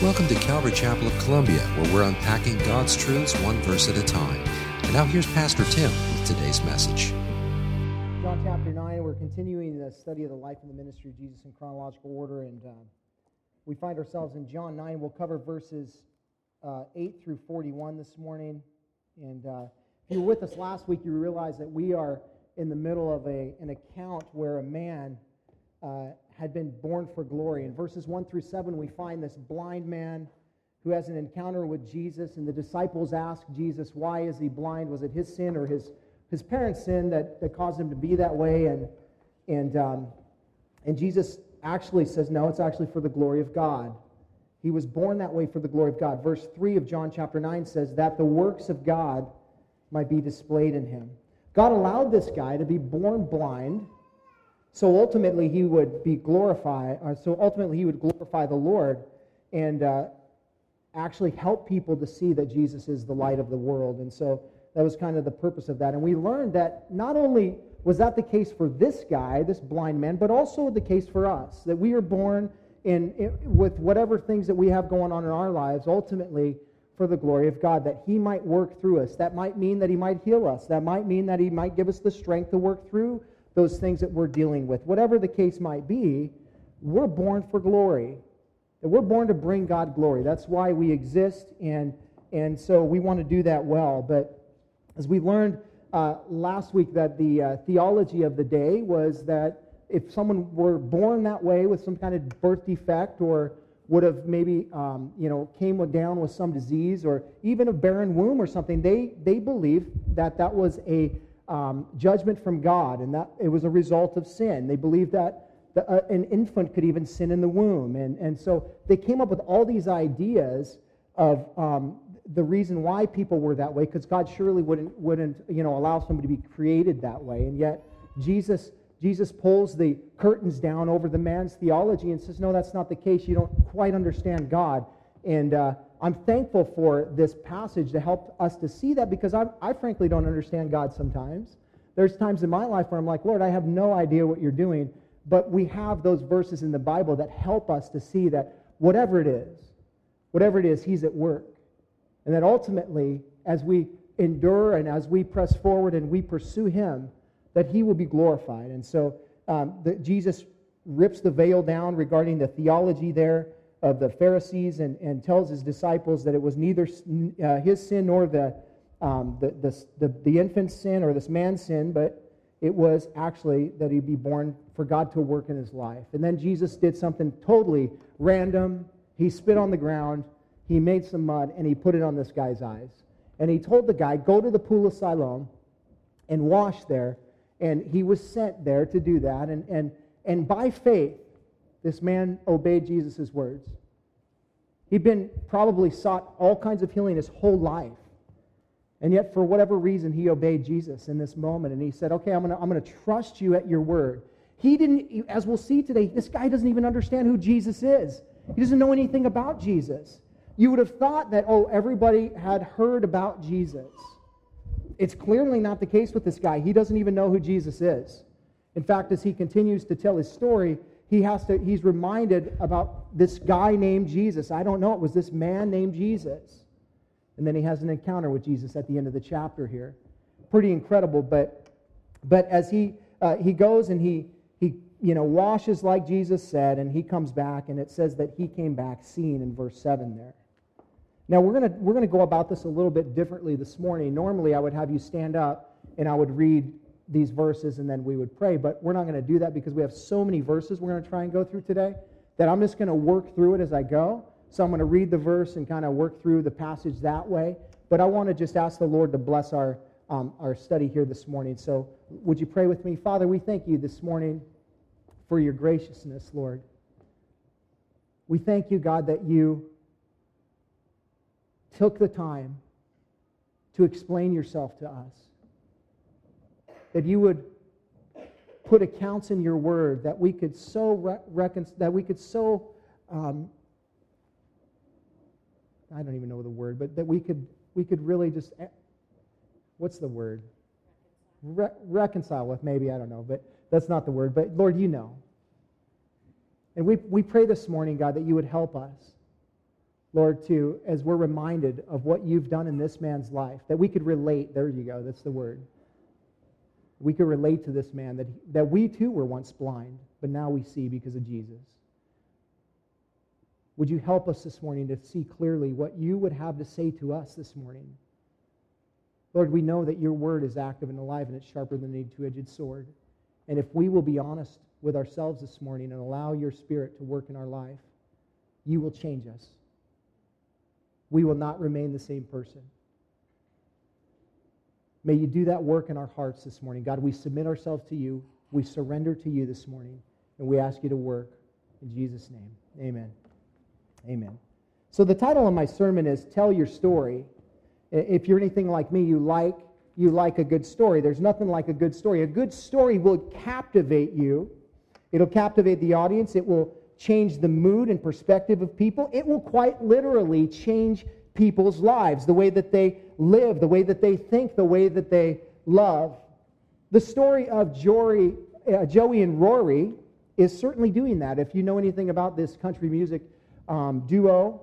Welcome to Calvary Chapel of Columbia, where we're unpacking God's truths one verse at a time. And now here's Pastor Tim with today's message. John chapter 9, we're continuing the study of the life and the ministry of Jesus in chronological order, and uh, we find ourselves in John 9. We'll cover verses uh, 8 through 41 this morning. And uh, if you were with us last week, you realize that we are in the middle of a, an account where a man uh, had been born for glory. In verses 1 through 7, we find this blind man who has an encounter with Jesus, and the disciples ask Jesus, Why is he blind? Was it his sin or his, his parents' sin that, that caused him to be that way? And, and, um, and Jesus actually says, No, it's actually for the glory of God. He was born that way for the glory of God. Verse 3 of John chapter 9 says, That the works of God might be displayed in him. God allowed this guy to be born blind so ultimately, he would be glorified, or so ultimately, he would glorify the Lord and uh, actually help people to see that Jesus is the light of the world. And so that was kind of the purpose of that. And we learned that not only was that the case for this guy, this blind man, but also the case for us, that we are born in, in with whatever things that we have going on in our lives, ultimately for the glory of God, that He might work through us. That might mean that He might heal us. That might mean that He might give us the strength to work through those things that we're dealing with. Whatever the case might be, we're born for glory. We're born to bring God glory. That's why we exist, and, and so we want to do that well. But as we learned uh, last week, that the uh, theology of the day was that if someone were born that way with some kind of birth defect or would have maybe um, you know came down with some disease or even a barren womb or something they they believed that that was a um, judgment from God, and that it was a result of sin. They believed that the, uh, an infant could even sin in the womb. And, and so they came up with all these ideas of um, the reason why people were that way, because God surely wouldn't, wouldn't you know, allow somebody to be created that way. And yet, Jesus, Jesus pulls the curtains down over the man's theology and says, No, that's not the case. You don't quite understand God. And uh, I'm thankful for this passage to help us to see that because I, I frankly don't understand God sometimes. There's times in my life where I'm like, Lord, I have no idea what you're doing. But we have those verses in the Bible that help us to see that whatever it is, whatever it is, He's at work. And that ultimately, as we endure and as we press forward and we pursue Him, that He will be glorified. And so um, the, Jesus rips the veil down regarding the theology there of the Pharisees and, and tells his disciples that it was neither uh, his sin nor the, um, the, the, the, the infant's sin or this man's sin, but it was actually that he'd be born for God to work in his life. And then Jesus did something totally random. He spit on the ground, he made some mud, and he put it on this guy's eyes. And he told the guy, Go to the pool of Siloam and wash there. And he was sent there to do that. And, and, and by faith, this man obeyed Jesus' words. He'd been probably sought all kinds of healing his whole life. And yet, for whatever reason, he obeyed Jesus in this moment. And he said, Okay, I'm going I'm to trust you at your word. He didn't, as we'll see today, this guy doesn't even understand who Jesus is. He doesn't know anything about Jesus. You would have thought that, oh, everybody had heard about Jesus. It's clearly not the case with this guy. He doesn't even know who Jesus is. In fact, as he continues to tell his story, he has to he's reminded about this guy named jesus. I don't know it was this man named jesus. And then he has an encounter with jesus at the end of the chapter here. Pretty incredible but but as he uh, he goes and he he you know washes like jesus said and he comes back and it says that he came back seen in verse 7 there. Now we're to we're to go about this a little bit differently this morning. Normally i would have you stand up and i would read these verses and then we would pray. But we're not going to do that because we have so many verses we're going to try and go through today that I'm just going to work through it as I go. So I'm going to read the verse and kind of work through the passage that way. But I want to just ask the Lord to bless our, um, our study here this morning. So would you pray with me? Father, we thank you this morning for your graciousness, Lord. We thank you, God, that you took the time to explain yourself to us that you would put accounts in your word that we could so re- recon- that we could so um, I don't even know the word, but that we could we could really just eh, what's the word Re- reconcile with maybe I don't know, but that's not the word. But Lord, you know. And we, we pray this morning, God, that you would help us. Lord, to, as we're reminded of what you've done in this man's life, that we could relate. There you go, that's the word. We could relate to this man, that, that we too were once blind, but now we see because of Jesus. Would you help us this morning to see clearly what you would have to say to us this morning? Lord, we know that your word is active and alive and it's sharper than any two edged sword. And if we will be honest with ourselves this morning and allow your spirit to work in our life, you will change us. We will not remain the same person. May you do that work in our hearts this morning. God, we submit ourselves to you. We surrender to you this morning, and we ask you to work. In Jesus' name, amen. Amen. So, the title of my sermon is Tell Your Story. If you're anything like me, you like, you like a good story. There's nothing like a good story. A good story will captivate you, it'll captivate the audience, it will change the mood and perspective of people. It will quite literally change people's lives, the way that they live, the way that they think, the way that they love. The story of Jory, uh, Joey and Rory is certainly doing that. If you know anything about this country music um, duo,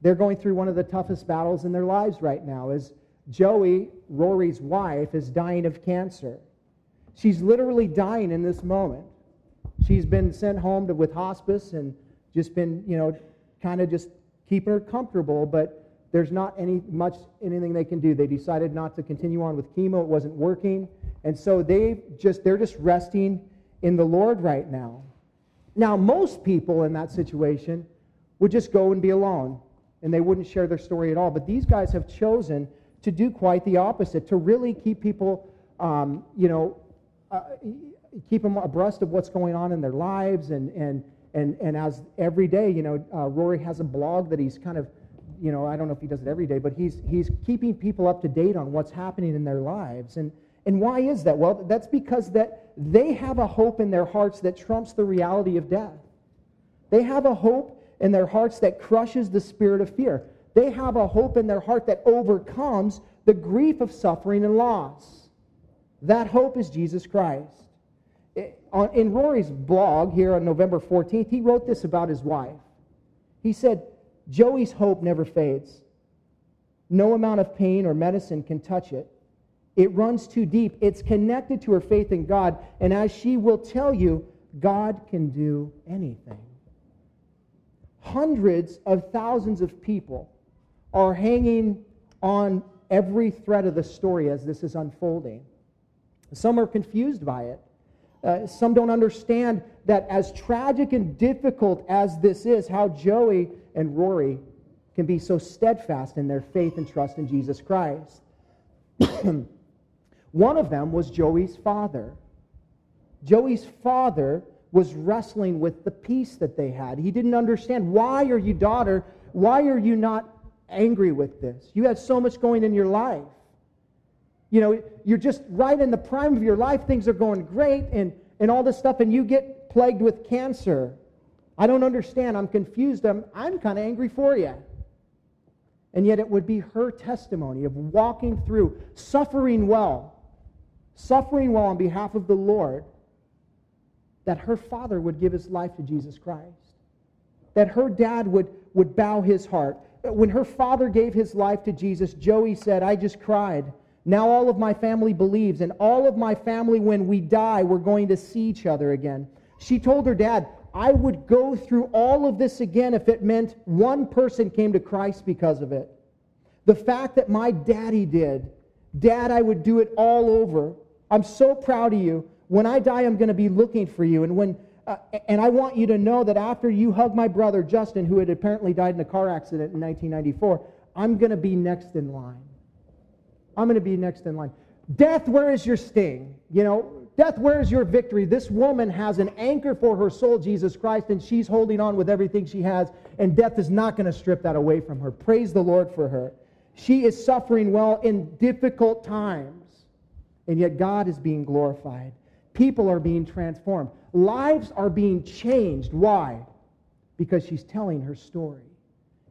they're going through one of the toughest battles in their lives right now as Joey, Rory's wife, is dying of cancer. She's literally dying in this moment. She's been sent home to, with hospice and just been, you know, kind of just keeping her comfortable, but there's not any much anything they can do. They decided not to continue on with chemo. It wasn't working. And so they just they're just resting in the Lord right now. Now, most people in that situation would just go and be alone and they wouldn't share their story at all. But these guys have chosen to do quite the opposite, to really keep people, um, you know, uh, keep them abreast of what's going on in their lives. And, and, and, and as every day, you know, uh, Rory has a blog that he's kind of you know, I don't know if he does it every day, but he's, he's keeping people up to date on what's happening in their lives. And, and why is that? Well, that's because that they have a hope in their hearts that trumps the reality of death. They have a hope in their hearts that crushes the spirit of fear. They have a hope in their heart that overcomes the grief of suffering and loss. That hope is Jesus Christ. In Rory's blog here on November 14th, he wrote this about his wife. He said, Joey's hope never fades. No amount of pain or medicine can touch it. It runs too deep. It's connected to her faith in God. And as she will tell you, God can do anything. Hundreds of thousands of people are hanging on every thread of the story as this is unfolding. Some are confused by it. Uh, some don't understand that, as tragic and difficult as this is, how Joey and Rory can be so steadfast in their faith and trust in Jesus Christ. One of them was Joey's father. Joey's father was wrestling with the peace that they had. He didn't understand why are you, daughter, why are you not angry with this? You had so much going in your life. You know, you're just right in the prime of your life, things are going great, and, and all this stuff, and you get plagued with cancer. I don't understand. I'm confused. I'm, I'm kind of angry for you. And yet, it would be her testimony of walking through, suffering well, suffering well on behalf of the Lord, that her father would give his life to Jesus Christ, that her dad would, would bow his heart. When her father gave his life to Jesus, Joey said, I just cried. Now all of my family believes, and all of my family, when we die, we're going to see each other again. She told her dad, I would go through all of this again if it meant one person came to Christ because of it. The fact that my daddy did, Dad, I would do it all over. I'm so proud of you. When I die, I'm going to be looking for you. And when uh, and I want you to know that after you hug my brother Justin, who had apparently died in a car accident in 1994, I'm going to be next in line. I'm going to be next in line. Death, where is your sting? You know, Death, where's your victory? This woman has an anchor for her soul, Jesus Christ, and she's holding on with everything she has, and death is not going to strip that away from her. Praise the Lord for her. She is suffering well in difficult times, and yet God is being glorified. People are being transformed. Lives are being changed. Why? Because she's telling her story.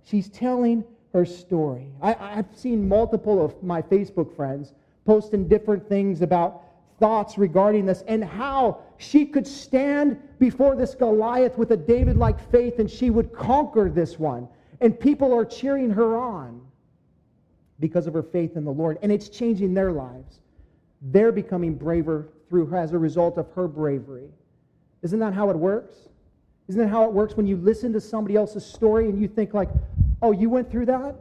She's telling her story. I, have seen multiple of my Facebook friends posting different things about thoughts regarding this and how she could stand before this Goliath with a David like faith and she would conquer this one. And people are cheering her on because of her faith in the Lord. And it's changing their lives. They're becoming braver through her as a result of her bravery. Isn't that how it works? Isn't that how it works when you listen to somebody else's story and you think like, oh, you went through that?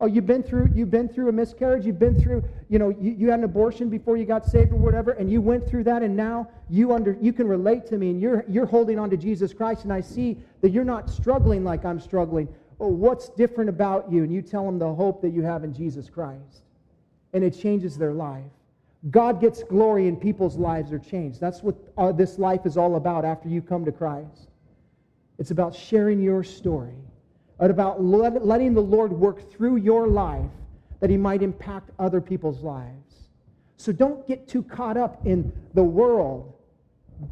Oh, you've been through you've been through a miscarriage, you've been through, you know, you, you had an abortion before you got saved or whatever, and you went through that, and now you under you can relate to me and you're you're holding on to Jesus Christ, and I see that you're not struggling like I'm struggling. Oh, what's different about you? And you tell them the hope that you have in Jesus Christ. And it changes their life. God gets glory and people's lives are changed. That's what uh, this life is all about after you come to Christ. It's about sharing your story about letting the Lord work through your life that he might impact other people's lives. So don't get too caught up in the world.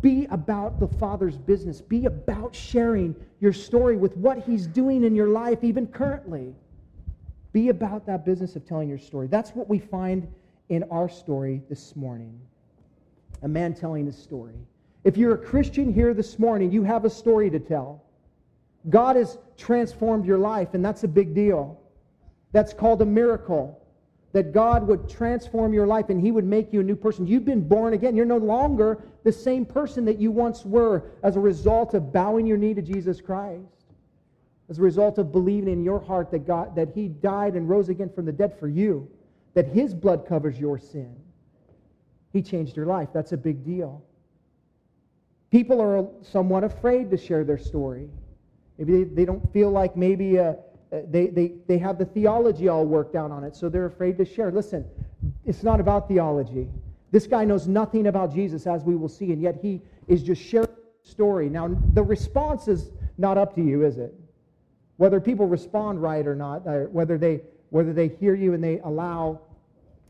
Be about the Father's business. Be about sharing your story with what he's doing in your life, even currently. Be about that business of telling your story. That's what we find in our story this morning. A man telling his story. If you're a Christian here this morning, you have a story to tell. God has transformed your life, and that's a big deal. That's called a miracle. That God would transform your life and He would make you a new person. You've been born again. You're no longer the same person that you once were as a result of bowing your knee to Jesus Christ. As a result of believing in your heart that God that He died and rose again from the dead for you, that His blood covers your sin. He changed your life. That's a big deal. People are somewhat afraid to share their story. Maybe they, they don't feel like maybe uh, uh, they, they, they have the theology all worked out on it, so they're afraid to share. Listen, it's not about theology. This guy knows nothing about Jesus, as we will see, and yet he is just sharing the story. Now, the response is not up to you, is it? Whether people respond right or not, or whether they, whether they hear you and they allow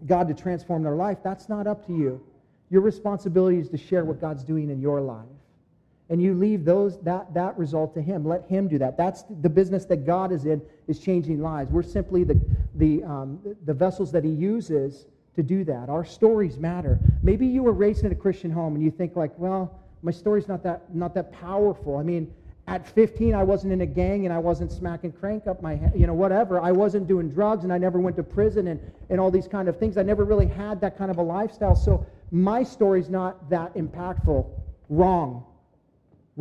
God to transform their life, that's not up to you. Your responsibility is to share what God's doing in your life and you leave those that that result to him. Let him do that. That's the business that god is in is changing lives. We're simply the the um, the vessels that he uses to do that. Our stories matter. Maybe you were raised in a christian home and you think like well my story's not that not that powerful. I mean at 15 i wasn't in a gang and i wasn't smacking crank up my head you know whatever. I wasn't doing drugs and i never went to prison and, and all these kind of things. I never really had that kind of a lifestyle. So my story's not that impactful. Wrong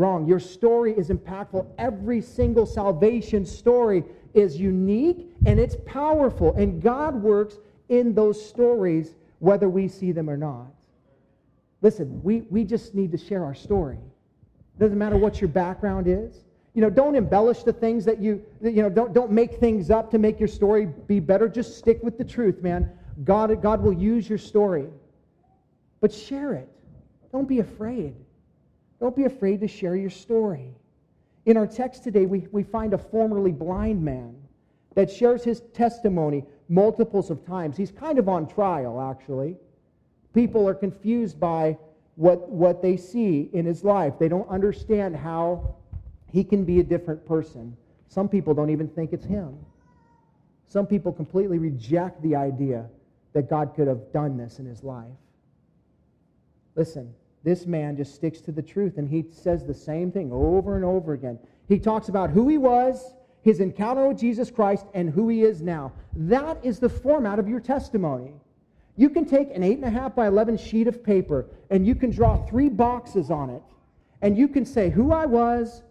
Wrong. Your story is impactful. Every single salvation story is unique and it's powerful. And God works in those stories whether we see them or not. Listen, we, we just need to share our story. It doesn't matter what your background is. You know, don't embellish the things that you, you know, don't, don't make things up to make your story be better. Just stick with the truth, man. God, God will use your story. But share it. Don't be afraid. Don't be afraid to share your story. In our text today, we, we find a formerly blind man that shares his testimony multiples of times. He's kind of on trial, actually. People are confused by what, what they see in his life. They don't understand how he can be a different person. Some people don't even think it's him. Some people completely reject the idea that God could have done this in his life. Listen, this man just sticks to the truth and he says the same thing over and over again. He talks about who he was, his encounter with Jesus Christ, and who he is now. That is the format of your testimony. You can take an 8.5 by 11 sheet of paper and you can draw three boxes on it. And you can say who I was,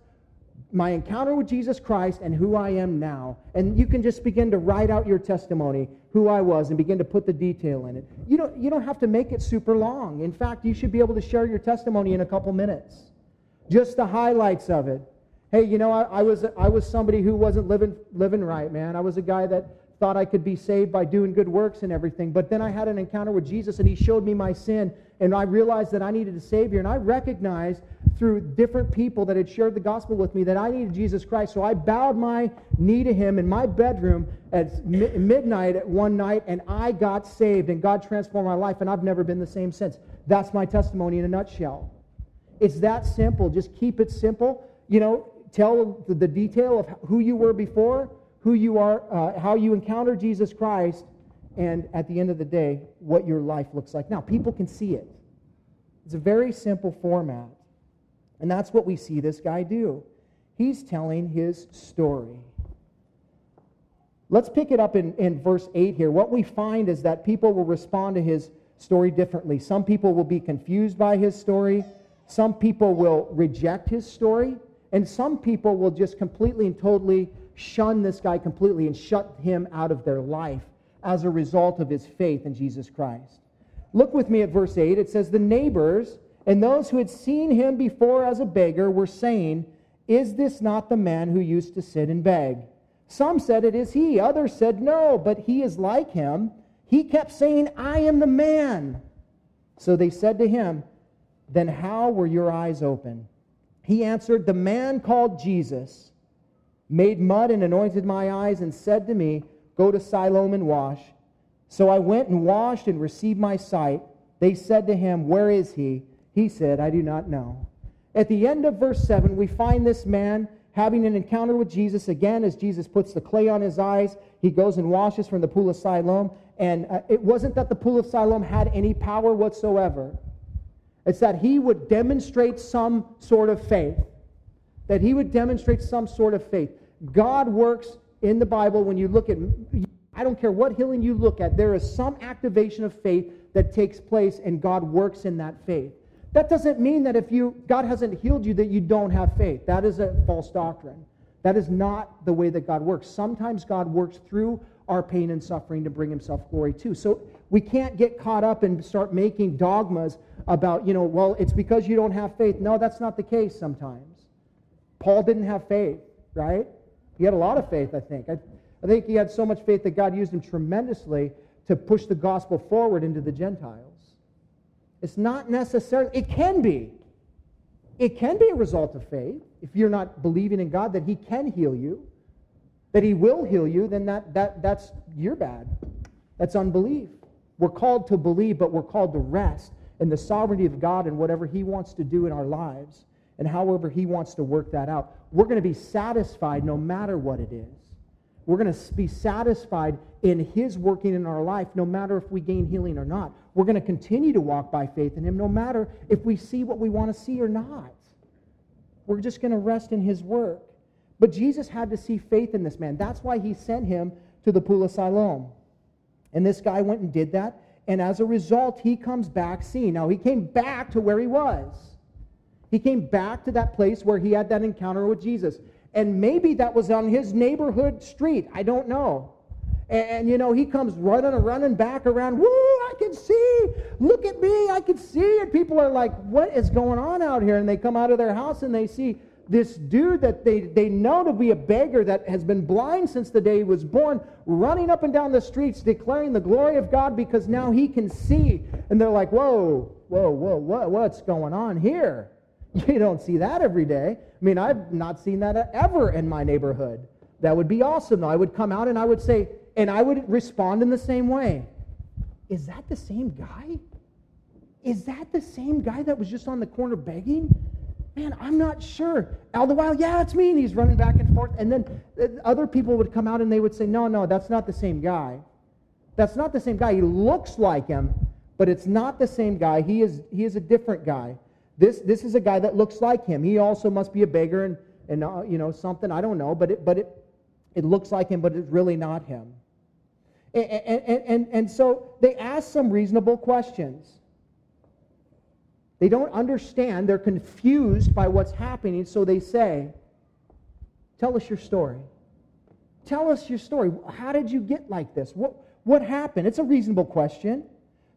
my encounter with Jesus Christ and who I am now. And you can just begin to write out your testimony, who I was, and begin to put the detail in it. You don't, you don't have to make it super long. In fact, you should be able to share your testimony in a couple minutes. Just the highlights of it. Hey, you know, I, I was, I was somebody who wasn't living, living right, man. I was a guy that thought I could be saved by doing good works and everything. But then I had an encounter with Jesus, and he showed me my sin, and I realized that I needed a Savior. And I recognized through different people that had shared the gospel with me that I needed Jesus Christ. So I bowed my knee to him in my bedroom at mi- midnight at one night, and I got saved, and God transformed my life, and I've never been the same since. That's my testimony in a nutshell. It's that simple. Just keep it simple. You know, tell the, the detail of who you were before, who you are, uh, how you encounter Jesus Christ, and at the end of the day, what your life looks like. Now, people can see it. It's a very simple format. And that's what we see this guy do. He's telling his story. Let's pick it up in, in verse 8 here. What we find is that people will respond to his story differently. Some people will be confused by his story, some people will reject his story, and some people will just completely and totally shun this guy completely and shut him out of their life as a result of his faith in Jesus Christ. Look with me at verse 8. It says, The neighbors and those who had seen him before as a beggar were saying, Is this not the man who used to sit and beg? Some said, It is he. Others said, No, but he is like him. He kept saying, I am the man. So they said to him, Then how were your eyes open? He answered, The man called Jesus made mud and anointed my eyes and said to me, Go to Siloam and wash. So I went and washed and received my sight. They said to him, Where is he? He said, I do not know. At the end of verse 7, we find this man having an encounter with Jesus again as Jesus puts the clay on his eyes. He goes and washes from the pool of Siloam. And uh, it wasn't that the pool of Siloam had any power whatsoever, it's that he would demonstrate some sort of faith. That he would demonstrate some sort of faith. God works in the Bible when you look at, I don't care what healing you look at, there is some activation of faith that takes place, and God works in that faith. That doesn't mean that if you God hasn't healed you that you don't have faith. That is a false doctrine. That is not the way that God works. Sometimes God works through our pain and suffering to bring himself glory too. So we can't get caught up and start making dogmas about, you know, well, it's because you don't have faith. No, that's not the case sometimes. Paul didn't have faith, right? He had a lot of faith, I think. I, I think he had so much faith that God used him tremendously to push the gospel forward into the Gentiles. It's not necessarily, it can be. It can be a result of faith. If you're not believing in God that He can heal you, that He will heal you, then that, that, that's, you're bad. That's unbelief. We're called to believe, but we're called to rest in the sovereignty of God and whatever He wants to do in our lives and however He wants to work that out. We're going to be satisfied no matter what it is. We're going to be satisfied in His working in our life, no matter if we gain healing or not. We're going to continue to walk by faith in Him, no matter if we see what we want to see or not. We're just going to rest in His work. But Jesus had to see faith in this man. That's why He sent him to the pool of Siloam. And this guy went and did that. And as a result, he comes back seeing. Now, he came back to where he was. He came back to that place where he had that encounter with Jesus. And maybe that was on his neighborhood street. I don't know. And, and, you know, he comes running and running back around. Woo, I can see. Look at me. I can see. And people are like, what is going on out here? And they come out of their house and they see this dude that they, they know to be a beggar that has been blind since the day he was born, running up and down the streets declaring the glory of God because now he can see. And they're like, whoa, whoa, whoa, whoa what's going on here? You don't see that every day. I mean, I've not seen that ever in my neighborhood. That would be awesome, though. I would come out and I would say, and I would respond in the same way Is that the same guy? Is that the same guy that was just on the corner begging? Man, I'm not sure. All the while, yeah, it's me. And he's running back and forth. And then uh, other people would come out and they would say, No, no, that's not the same guy. That's not the same guy. He looks like him, but it's not the same guy. He is, he is a different guy. This, this is a guy that looks like him. He also must be a beggar and, and uh, you know, something. I don't know. But, it, but it, it looks like him, but it's really not him. And, and, and, and so they ask some reasonable questions. They don't understand. They're confused by what's happening. So they say, Tell us your story. Tell us your story. How did you get like this? What, what happened? It's a reasonable question.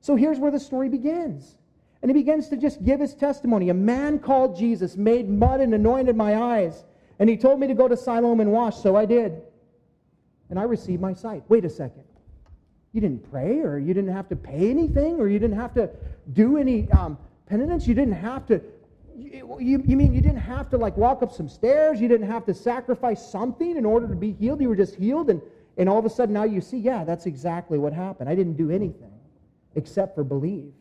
So here's where the story begins. And he begins to just give his testimony. A man called Jesus made mud and anointed my eyes. And he told me to go to Siloam and wash, so I did. And I received my sight. Wait a second. You didn't pray, or you didn't have to pay anything, or you didn't have to do any um, penitence? You didn't have to. You, you mean you didn't have to like walk up some stairs? You didn't have to sacrifice something in order to be healed? You were just healed, and, and all of a sudden now you see, yeah, that's exactly what happened. I didn't do anything except for believe.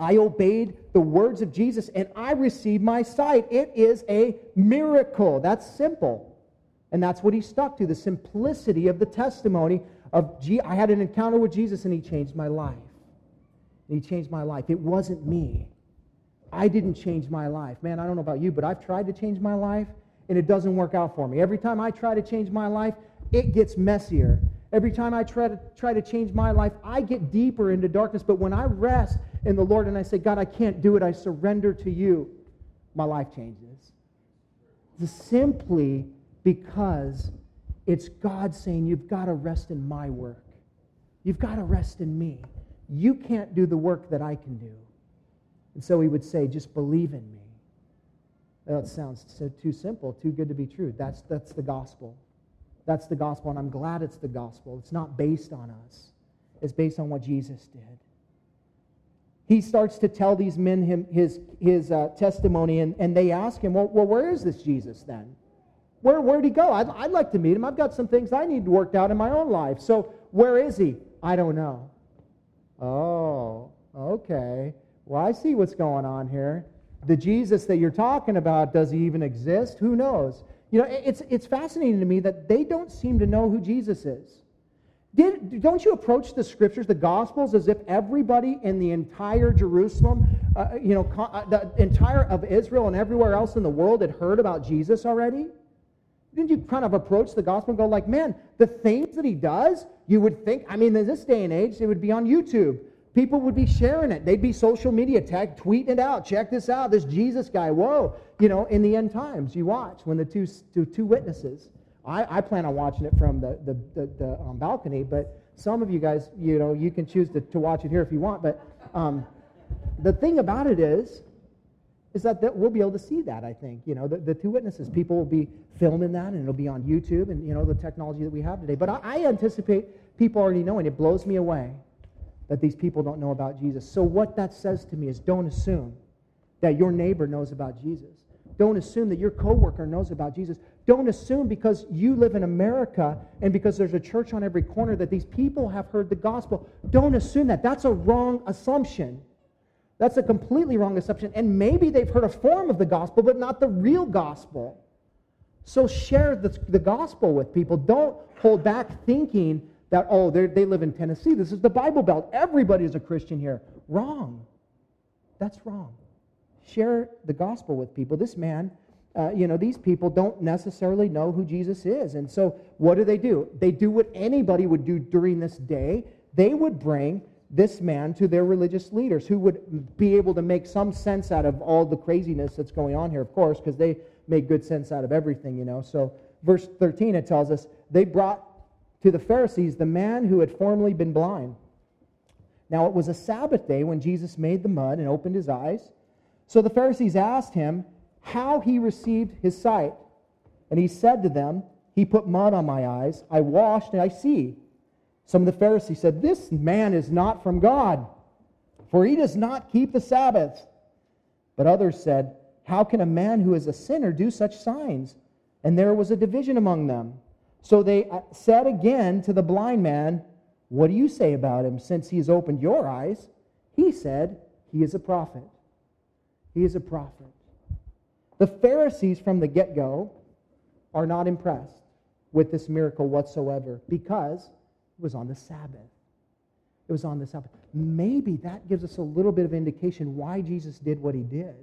I obeyed the words of Jesus and I received my sight. It is a miracle. That's simple. And that's what he stuck to the simplicity of the testimony of I had an encounter with Jesus and he changed my life. he changed my life. It wasn't me. I didn't change my life. Man, I don't know about you, but I've tried to change my life and it doesn't work out for me. Every time I try to change my life, it gets messier. Every time I try to try to change my life, I get deeper into darkness. But when I rest in the Lord and I say, God, I can't do it, I surrender to you, my life changes. Simply because it's God saying, You've got to rest in my work. You've got to rest in me. You can't do the work that I can do. And so he would say, Just believe in me. That sounds so, too simple, too good to be true. That's, that's the gospel. That's the gospel, and I'm glad it's the gospel. It's not based on us, it's based on what Jesus did. He starts to tell these men him, his, his uh, testimony, and, and they ask him, well, well, where is this Jesus then? Where, where'd he go? I'd, I'd like to meet him. I've got some things I need worked out in my own life. So where is he? I don't know. Oh, okay. Well, I see what's going on here. The Jesus that you're talking about, does he even exist? Who knows? You know, it's, it's fascinating to me that they don't seem to know who Jesus is. Did, don't you approach the scriptures, the gospels, as if everybody in the entire Jerusalem, uh, you know, uh, the entire of Israel and everywhere else in the world had heard about Jesus already? Didn't you kind of approach the gospel and go like, man, the things that he does, you would think, I mean, in this day and age, it would be on YouTube. People would be sharing it. They'd be social media tag, tweeting it out. Check this out. This Jesus guy. Whoa. You know, in the end times, you watch when the two, two, two witnesses. I, I plan on watching it from the, the, the, the um, balcony, but some of you guys, you know, you can choose to, to watch it here if you want. But um, the thing about it is, is that, that we'll be able to see that, I think. You know, the, the two witnesses, people will be filming that and it'll be on YouTube and, you know, the technology that we have today. But I, I anticipate people already knowing. It blows me away that these people don't know about Jesus. So what that says to me is don't assume that your neighbor knows about Jesus. Don't assume that your coworker knows about Jesus. Don't assume because you live in America and because there's a church on every corner that these people have heard the gospel. Don't assume that. That's a wrong assumption. That's a completely wrong assumption. And maybe they've heard a form of the gospel, but not the real gospel. So share the, the gospel with people. Don't hold back thinking that, oh, they live in Tennessee. This is the Bible Belt. Everybody is a Christian here. Wrong. That's wrong. Share the gospel with people. This man, uh, you know, these people don't necessarily know who Jesus is. And so what do they do? They do what anybody would do during this day. They would bring this man to their religious leaders who would be able to make some sense out of all the craziness that's going on here, of course, because they make good sense out of everything, you know. So, verse 13, it tells us they brought to the Pharisees the man who had formerly been blind. Now it was a Sabbath day when Jesus made the mud and opened his eyes. So the Pharisees asked him how he received his sight. And he said to them, He put mud on my eyes. I washed and I see. Some of the Pharisees said, This man is not from God, for he does not keep the Sabbath. But others said, How can a man who is a sinner do such signs? And there was a division among them. So they uh, said again to the blind man, What do you say about him since he has opened your eyes? He said, He is a prophet. He is a prophet. The Pharisees from the get go are not impressed with this miracle whatsoever because it was on the Sabbath. It was on the Sabbath. Maybe that gives us a little bit of indication why Jesus did what he did.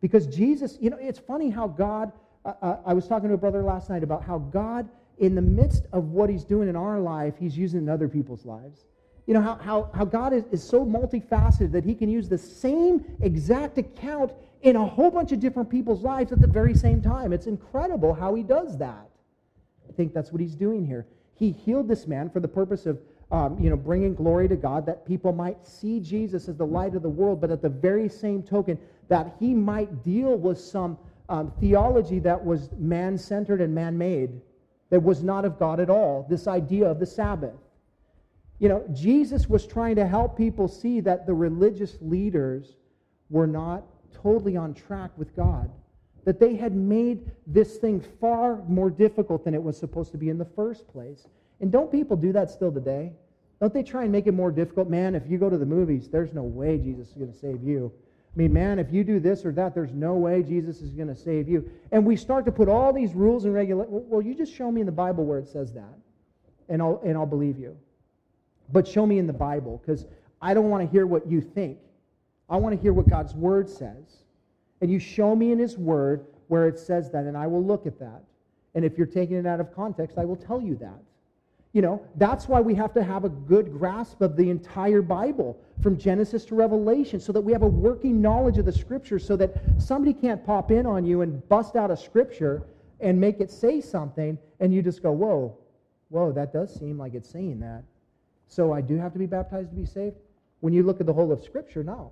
Because Jesus, you know, it's funny how God uh, I was talking to a brother last night about how God, in the midst of what he's doing in our life, he's using in other people's lives. You know, how, how, how God is, is so multifaceted that he can use the same exact account in a whole bunch of different people's lives at the very same time. It's incredible how he does that. I think that's what he's doing here. He healed this man for the purpose of um, you know, bringing glory to God, that people might see Jesus as the light of the world, but at the very same token, that he might deal with some um, theology that was man centered and man made, that was not of God at all. This idea of the Sabbath. You know, Jesus was trying to help people see that the religious leaders were not totally on track with God, that they had made this thing far more difficult than it was supposed to be in the first place. And don't people do that still today? Don't they try and make it more difficult? Man, if you go to the movies, there's no way Jesus is going to save you. I mean, man, if you do this or that, there's no way Jesus is going to save you. And we start to put all these rules and regulations. Well, you just show me in the Bible where it says that, and I'll, and I'll believe you. But show me in the Bible, because I don't want to hear what you think. I want to hear what God's Word says. And you show me in His Word where it says that, and I will look at that. And if you're taking it out of context, I will tell you that. You know, that's why we have to have a good grasp of the entire Bible from Genesis to Revelation so that we have a working knowledge of the scripture so that somebody can't pop in on you and bust out a scripture and make it say something and you just go, whoa, whoa, that does seem like it's saying that. So I do have to be baptized to be saved? When you look at the whole of Scripture, no.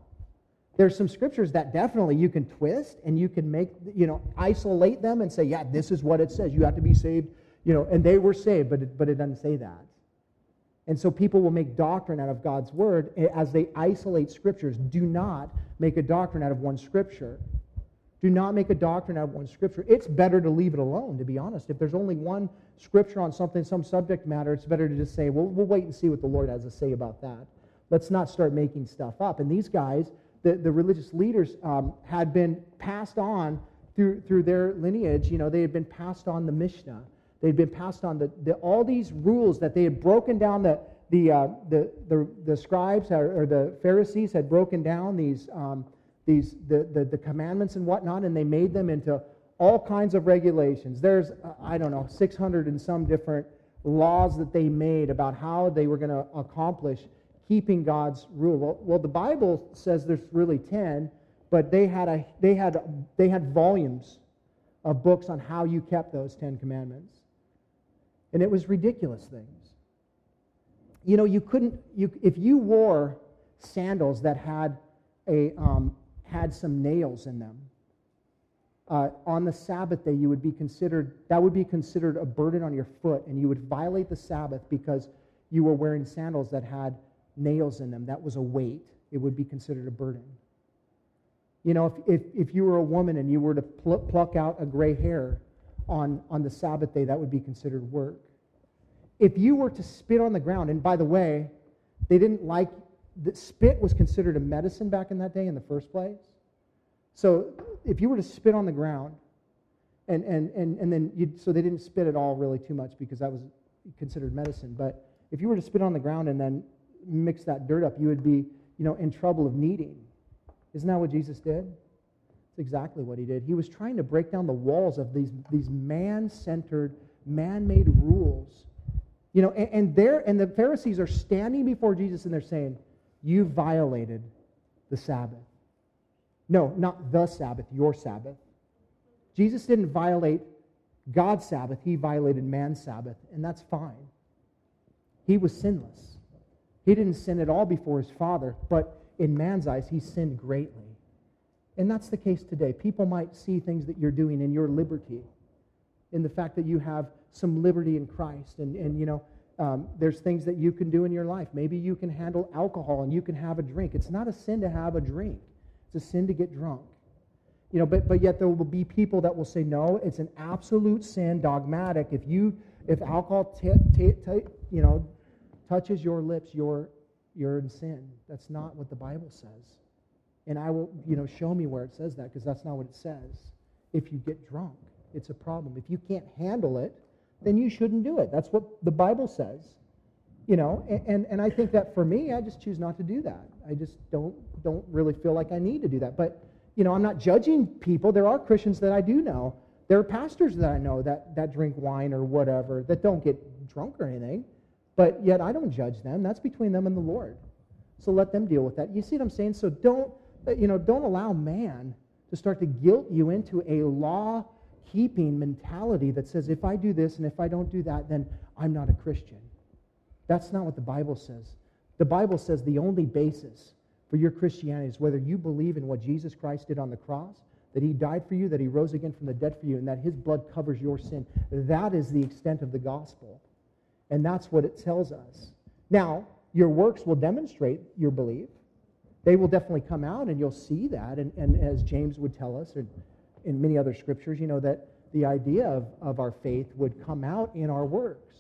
There's some scriptures that definitely you can twist and you can make, you know, isolate them and say, yeah, this is what it says. You have to be saved you know, and they were saved, but it, but it doesn't say that. And so people will make doctrine out of God's word eh, as they isolate scriptures. Do not make a doctrine out of one scripture. Do not make a doctrine out of one scripture. It's better to leave it alone, to be honest. If there's only one scripture on something, some subject matter, it's better to just say, well, we'll wait and see what the Lord has to say about that. Let's not start making stuff up. And these guys, the, the religious leaders, um, had been passed on through, through their lineage. You know, they had been passed on the Mishnah They'd been passed on the, the, all these rules that they had broken down. The, the, uh, the, the, the, scribes or, or, the Pharisees had broken down these, um, these the, the, the commandments and whatnot, and they made them into all kinds of regulations. There's, uh, I don't know, 600 and some different laws that they made about how they were going to accomplish keeping God's rule. Well, the Bible says there's really 10, but they had, a, they, had, they had volumes of books on how you kept those 10 commandments. And it was ridiculous things. You know, you couldn't, you, if you wore sandals that had, a, um, had some nails in them, uh, on the Sabbath day, you would be considered, that would be considered a burden on your foot, and you would violate the Sabbath because you were wearing sandals that had nails in them. That was a weight. It would be considered a burden. You know, if, if, if you were a woman and you were to pl- pluck out a gray hair, on, on the Sabbath day, that would be considered work. If you were to spit on the ground, and by the way, they didn't like, that spit was considered a medicine back in that day in the first place. So if you were to spit on the ground, and, and, and, and then you so they didn't spit at all really too much because that was considered medicine. But if you were to spit on the ground and then mix that dirt up, you would be, you know, in trouble of kneading. Isn't that what Jesus did? It's exactly what he did. He was trying to break down the walls of these, these man centered, man made rules. You know, and, and, there, and the Pharisees are standing before Jesus and they're saying, You violated the Sabbath. No, not the Sabbath, your Sabbath. Jesus didn't violate God's Sabbath, he violated man's Sabbath, and that's fine. He was sinless. He didn't sin at all before his Father, but in man's eyes, he sinned greatly. And that's the case today. People might see things that you're doing in your liberty, in the fact that you have some liberty in Christ. And, and you know, um, there's things that you can do in your life. Maybe you can handle alcohol and you can have a drink. It's not a sin to have a drink, it's a sin to get drunk. You know, but, but yet there will be people that will say, no, it's an absolute sin, dogmatic. If you, if alcohol, t- t- t- you know, touches your lips, you're, you're in sin. That's not what the Bible says. And I will, you know, show me where it says that because that's not what it says. If you get drunk, it's a problem. If you can't handle it, then you shouldn't do it. That's what the Bible says. You know, and, and, and I think that for me, I just choose not to do that. I just don't don't really feel like I need to do that. But, you know, I'm not judging people. There are Christians that I do know. There are pastors that I know that, that drink wine or whatever, that don't get drunk or anything. But yet I don't judge them. That's between them and the Lord. So let them deal with that. You see what I'm saying? So don't uh, you know, don't allow man to start to guilt you into a law keeping mentality that says, if I do this and if I don't do that, then I'm not a Christian. That's not what the Bible says. The Bible says the only basis for your Christianity is whether you believe in what Jesus Christ did on the cross, that he died for you, that he rose again from the dead for you, and that his blood covers your sin. That is the extent of the gospel. And that's what it tells us. Now, your works will demonstrate your belief they will definitely come out and you'll see that. And, and as James would tell us, and in many other scriptures, you know, that the idea of, of our faith would come out in our works.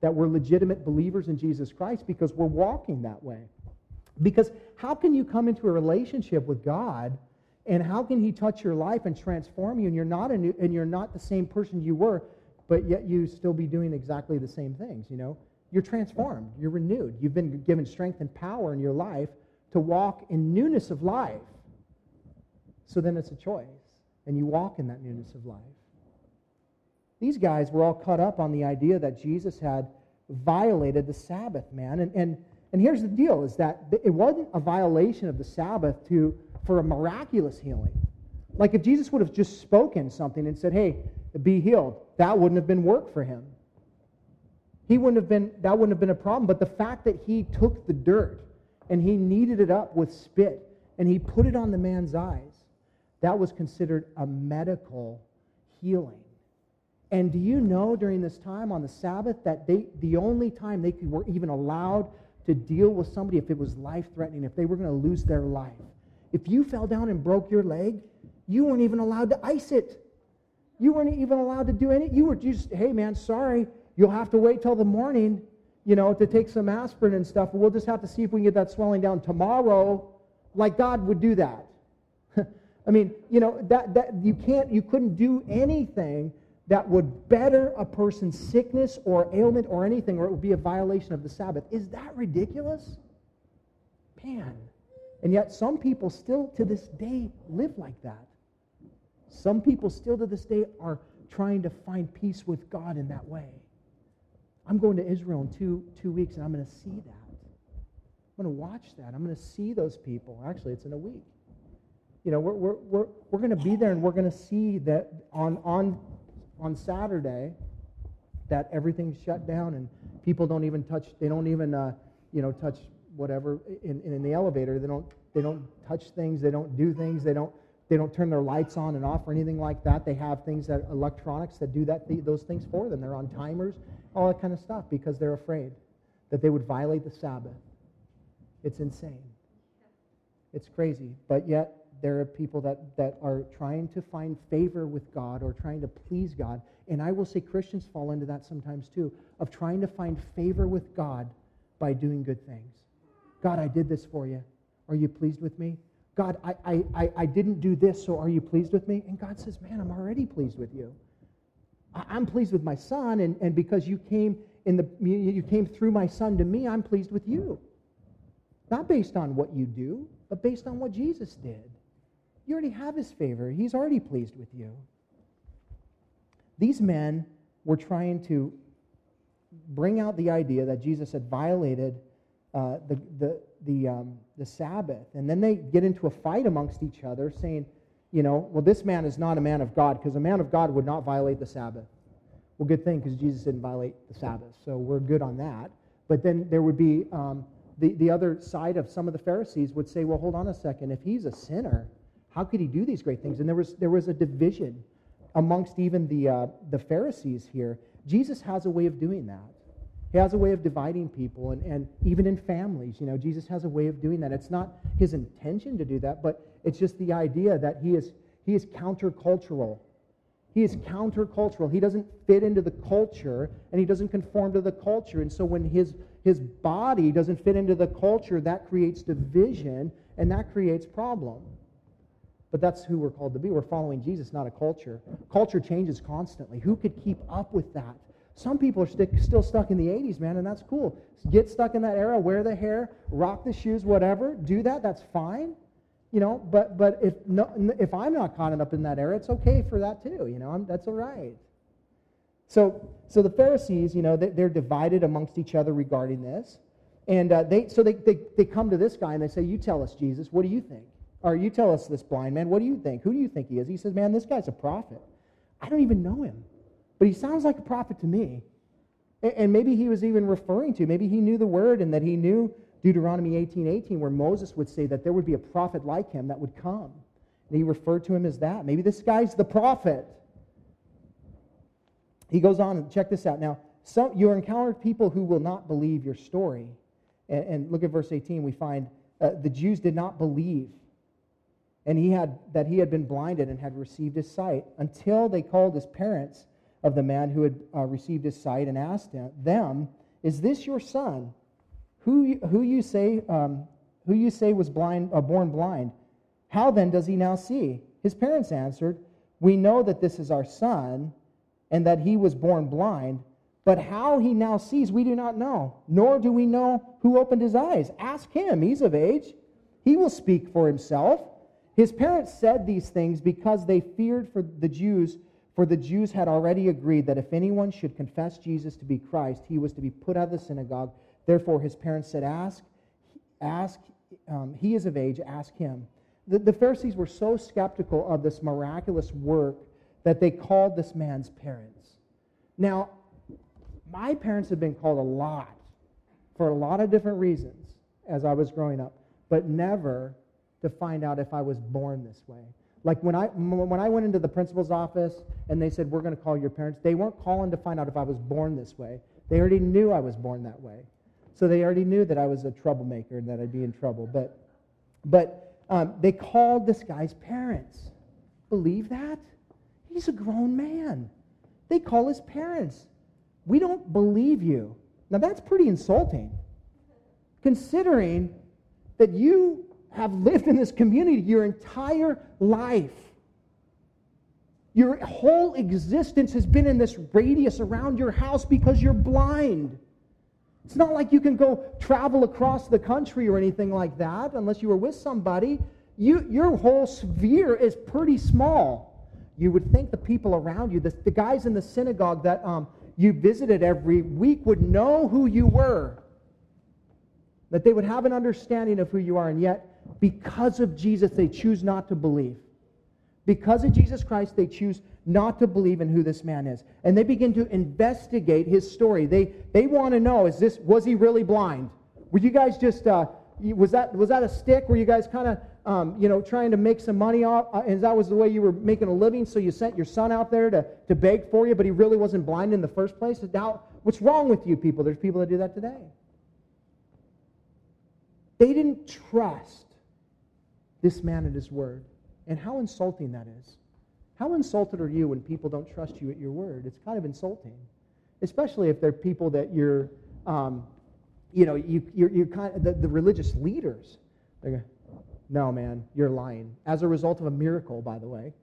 That we're legitimate believers in Jesus Christ because we're walking that way. Because how can you come into a relationship with God and how can he touch your life and transform you and you're not a new, and you're not the same person you were, but yet you still be doing exactly the same things, you know? You're transformed, you're renewed. You've been given strength and power in your life to walk in newness of life. So then it's a choice, and you walk in that newness of life. these guys were all caught up on the idea that Jesus had violated the Sabbath, man. And, and, and here's the deal is that it wasn't a violation of the Sabbath to, for a miraculous healing. Like if Jesus would have just spoken something and said, hey, be healed, that wouldn't have been work for him. He wouldn't have been, that wouldn't have been a problem. But the fact that he took the dirt and he kneaded it up with spit and he put it on the man's eyes, that was considered a medical healing. And do you know during this time on the Sabbath that they, the only time they were even allowed to deal with somebody if it was life threatening, if they were going to lose their life? If you fell down and broke your leg, you weren't even allowed to ice it. You weren't even allowed to do any. You were just, hey man, sorry, you'll have to wait till the morning, you know, to take some aspirin and stuff. We'll just have to see if we can get that swelling down tomorrow. Like God would do that. I mean, you know, that, that you can't, you couldn't do anything that would better a person's sickness or ailment or anything, or it would be a violation of the Sabbath. Is that ridiculous? Man. And yet, some people still to this day live like that. Some people still to this day are trying to find peace with God in that way. I'm going to Israel in two, two weeks, and I'm going to see that. I'm going to watch that. I'm going to see those people. Actually, it's in a week. You know, we're, we're, we're, we're going to be there, and we're going to see that on, on, on Saturday that everything's shut down, and people don't even touch, they don't even, uh, you know, touch whatever in, in the elevator. They don't, they don't touch things. They don't do things. They don't, they don't turn their lights on and off or anything like that. They have things that electronics that do that those things for them. They're on timers, all that kind of stuff because they're afraid that they would violate the Sabbath. It's insane. It's crazy. But yet there are people that, that are trying to find favor with God or trying to please God. And I will say Christians fall into that sometimes too, of trying to find favor with God by doing good things. God, I did this for you. Are you pleased with me? God, I, I, I didn't do this, so are you pleased with me? And God says, Man, I'm already pleased with you. I'm pleased with my son, and, and because you came in the you came through my son to me, I'm pleased with you. Not based on what you do, but based on what Jesus did. You already have his favor. He's already pleased with you. These men were trying to bring out the idea that Jesus had violated uh, the, the, the, um, the Sabbath. And then they get into a fight amongst each other, saying, you know, well, this man is not a man of God because a man of God would not violate the Sabbath. Well, good thing because Jesus didn't violate the Sabbath. So we're good on that. But then there would be um, the, the other side of some of the Pharisees would say, well, hold on a second. If he's a sinner, how could he do these great things? And there was, there was a division amongst even the, uh, the Pharisees here. Jesus has a way of doing that. He has a way of dividing people, and, and even in families, you know, Jesus has a way of doing that. It's not his intention to do that, but it's just the idea that he is, he is countercultural. He is countercultural. He doesn't fit into the culture, and he doesn't conform to the culture. And so when his, his body doesn't fit into the culture, that creates division, and that creates problem. But that's who we're called to be. We're following Jesus, not a culture. Culture changes constantly. Who could keep up with that? Some people are still stuck in the 80s, man, and that's cool. Get stuck in that era, wear the hair, rock the shoes, whatever. Do that, that's fine. You know, but, but if, no, if I'm not caught up in that era, it's okay for that too. You know, I'm, that's all right. So, so the Pharisees, you know, they, are divided amongst each other regarding this. And uh, they, so they, they, they come to this guy and they say, You tell us, Jesus, what do you think? Or you tell us this blind man, what do you think? Who do you think he is? He says, Man, this guy's a prophet. I don't even know him. But he sounds like a prophet to me. And maybe he was even referring to, maybe he knew the word and that he knew Deuteronomy 18 18, where Moses would say that there would be a prophet like him that would come. And he referred to him as that. Maybe this guy's the prophet. He goes on and check this out. Now, some, you encountered people who will not believe your story. And, and look at verse 18. We find uh, the Jews did not believe and he had that he had been blinded and had received his sight until they called his parents of the man who had uh, received his sight and asked him, them, "Is this your son, who who you say um, who you say was blind, uh, born blind? How then does he now see?" His parents answered, "We know that this is our son, and that he was born blind." But how he now sees, we do not know, nor do we know who opened his eyes. Ask him, he's of age. He will speak for himself. His parents said these things because they feared for the Jews For the Jews had already agreed that if anyone should confess Jesus to be Christ, he was to be put out of the synagogue. Therefore, his parents said, Ask, ask, um, he is of age, ask him. The, the Pharisees were so skeptical of this miraculous work that they called this man's parents. Now, my parents have been called a lot for a lot of different reasons as I was growing up, but never to find out if I was born this way. Like when I, when I went into the principal's office and they said, We're going to call your parents, they weren't calling to find out if I was born this way. They already knew I was born that way. So they already knew that I was a troublemaker and that I'd be in trouble. But, but um, they called this guy's parents. Believe that? He's a grown man. They call his parents. We don't believe you. Now that's pretty insulting, considering that you have lived in this community your entire life. Your whole existence has been in this radius around your house because you're blind. It's not like you can go travel across the country or anything like that unless you were with somebody. You, your whole sphere is pretty small. You would think the people around you, the, the guys in the synagogue that um, you visited every week, would know who you were. That they would have an understanding of who you are, and yet because of Jesus, they choose not to believe. Because of Jesus Christ, they choose not to believe in who this man is. And they begin to investigate his story. They, they want to know, is this, was he really blind? Were you guys just, uh, was, that, was that a stick? Were you guys kind of, um, you know, trying to make some money off? Uh, and that was the way you were making a living, so you sent your son out there to, to beg for you, but he really wasn't blind in the first place? Now, what's wrong with you people? There's people that do that today. They didn't trust this man and his word. And how insulting that is. How insulted are you when people don't trust you at your word? It's kind of insulting, especially if they're people that you're, um, you know, you, you're, you're kind of the, the religious leaders. They're no, man, you're lying. As a result of a miracle, by the way,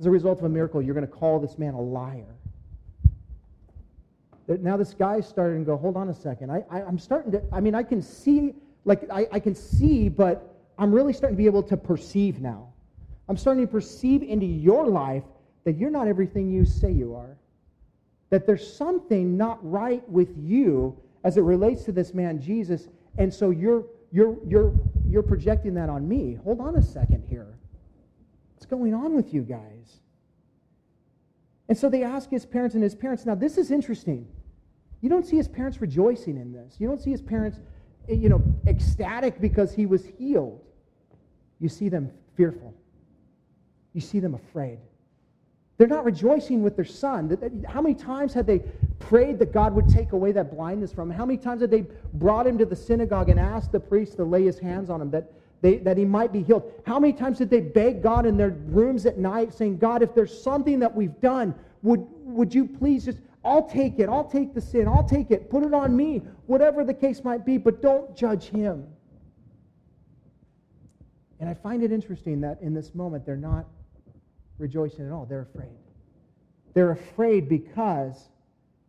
as a result of a miracle, you're going to call this man a liar. Now this guy's starting to go, hold on a second. I, I, am starting to, I mean, I can see, like, I, I can see, but I'm really starting to be able to perceive now. I'm starting to perceive into your life that you're not everything you say you are. That there's something not right with you as it relates to this man Jesus, and so you're you're you're you're projecting that on me. Hold on a second here. What's going on with you guys? And so they ask his parents, and his parents, now this is interesting. You don't see his parents rejoicing in this. You don't see his parents, Eh, you know, ecstatic because he was healed you see them fearful. You see them afraid. They're not rejoicing with their son. How many times had they prayed that God would take away that blindness from him? How many times had they brought him to the synagogue and asked the priest to lay his hands on him that, they, that he might be healed? How many times did they beg God in their rooms at night saying, God, if there's something that we've done, would, would you please just, I'll take it. I'll take the sin. I'll take it. Put it on me, whatever the case might be, but don't judge him. And I find it interesting that in this moment they're not rejoicing at all. They're afraid. They're afraid because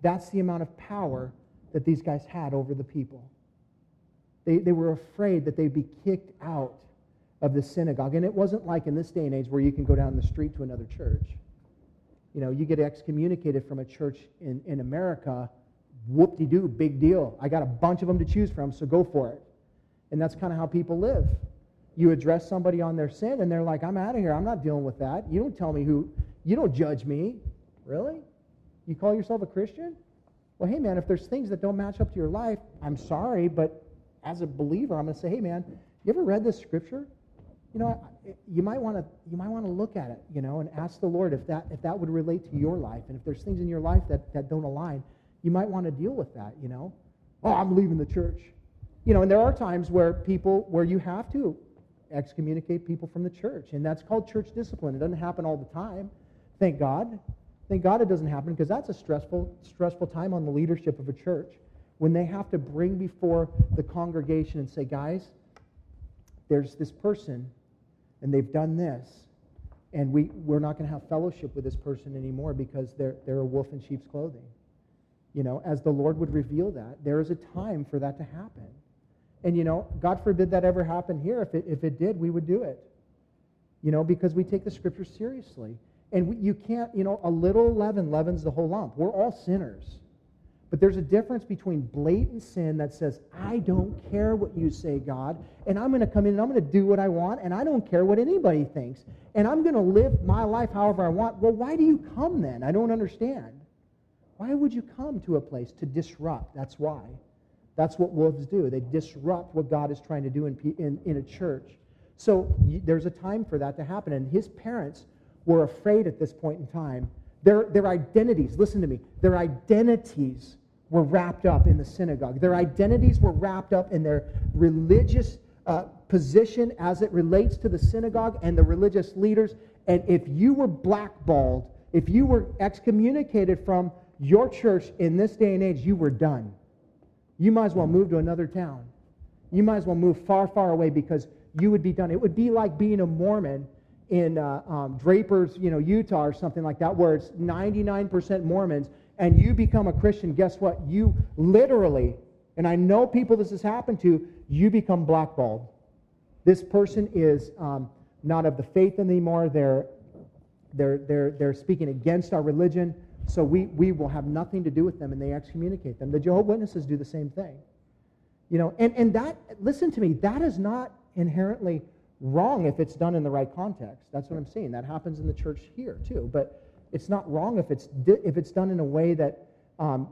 that's the amount of power that these guys had over the people. They, they were afraid that they'd be kicked out of the synagogue. And it wasn't like in this day and age where you can go down the street to another church. You know, you get excommunicated from a church in, in America, whoop de doo, big deal. I got a bunch of them to choose from, so go for it. And that's kind of how people live. You address somebody on their sin, and they're like, I'm out of here. I'm not dealing with that. You don't tell me who, you don't judge me. Really? You call yourself a Christian? Well, hey, man, if there's things that don't match up to your life, I'm sorry, but as a believer, I'm going to say, hey, man, you ever read this scripture? You know, you might want to you might want to look at it, you know, and ask the Lord if that if that would relate to your life, and if there's things in your life that that don't align, you might want to deal with that, you know. Oh, I'm leaving the church, you know, and there are times where people where you have to excommunicate people from the church. And that's called church discipline. It doesn't happen all the time. Thank God. Thank God it doesn't happen because that's a stressful, stressful time on the leadership of a church when they have to bring before the congregation and say, guys, there's this person and they've done this and we, we're not going to have fellowship with this person anymore because they're, they're a wolf in sheep's clothing. You know, as the Lord would reveal that, there is a time for that to happen. And, you know, God forbid that ever happen here. If it, if it did, we would do it. You know, because we take the scriptures seriously. And you can't, you know, a little leaven leavens the whole lump. We're all sinners. But there's a difference between blatant sin that says, I don't care what you say, God, and I'm going to come in and I'm going to do what I want, and I don't care what anybody thinks, and I'm going to live my life however I want. Well, why do you come then? I don't understand. Why would you come to a place to disrupt? That's why. That's what wolves do. They disrupt what God is trying to do in, in, in a church. So there's a time for that to happen. And his parents were afraid at this point in time. Their, their identities, listen to me, their identities were wrapped up in the synagogue. Their identities were wrapped up in their religious uh, position as it relates to the synagogue and the religious leaders. And if you were blackballed, if you were excommunicated from your church in this day and age, you were done. You might as well move to another town. You might as well move far, far away because you would be done. It would be like being a Mormon in uh, um, Drapers, you know, Utah or something like that, where it's 99% Mormons, and you become a Christian. Guess what? You literally, and I know people this has happened to, you become blackballed. This person is um, not of the faith anymore. They're, they're, they're, they're speaking against our religion. So we, we will have nothing to do with them and they excommunicate them. The Jehovah Witnesses do the same thing. You know, and, and that, listen to me, that is not inherently wrong if it's done in the right context. That's what I'm saying. That happens in the church here too. But it's not wrong if it's, if it's done in a way that, um,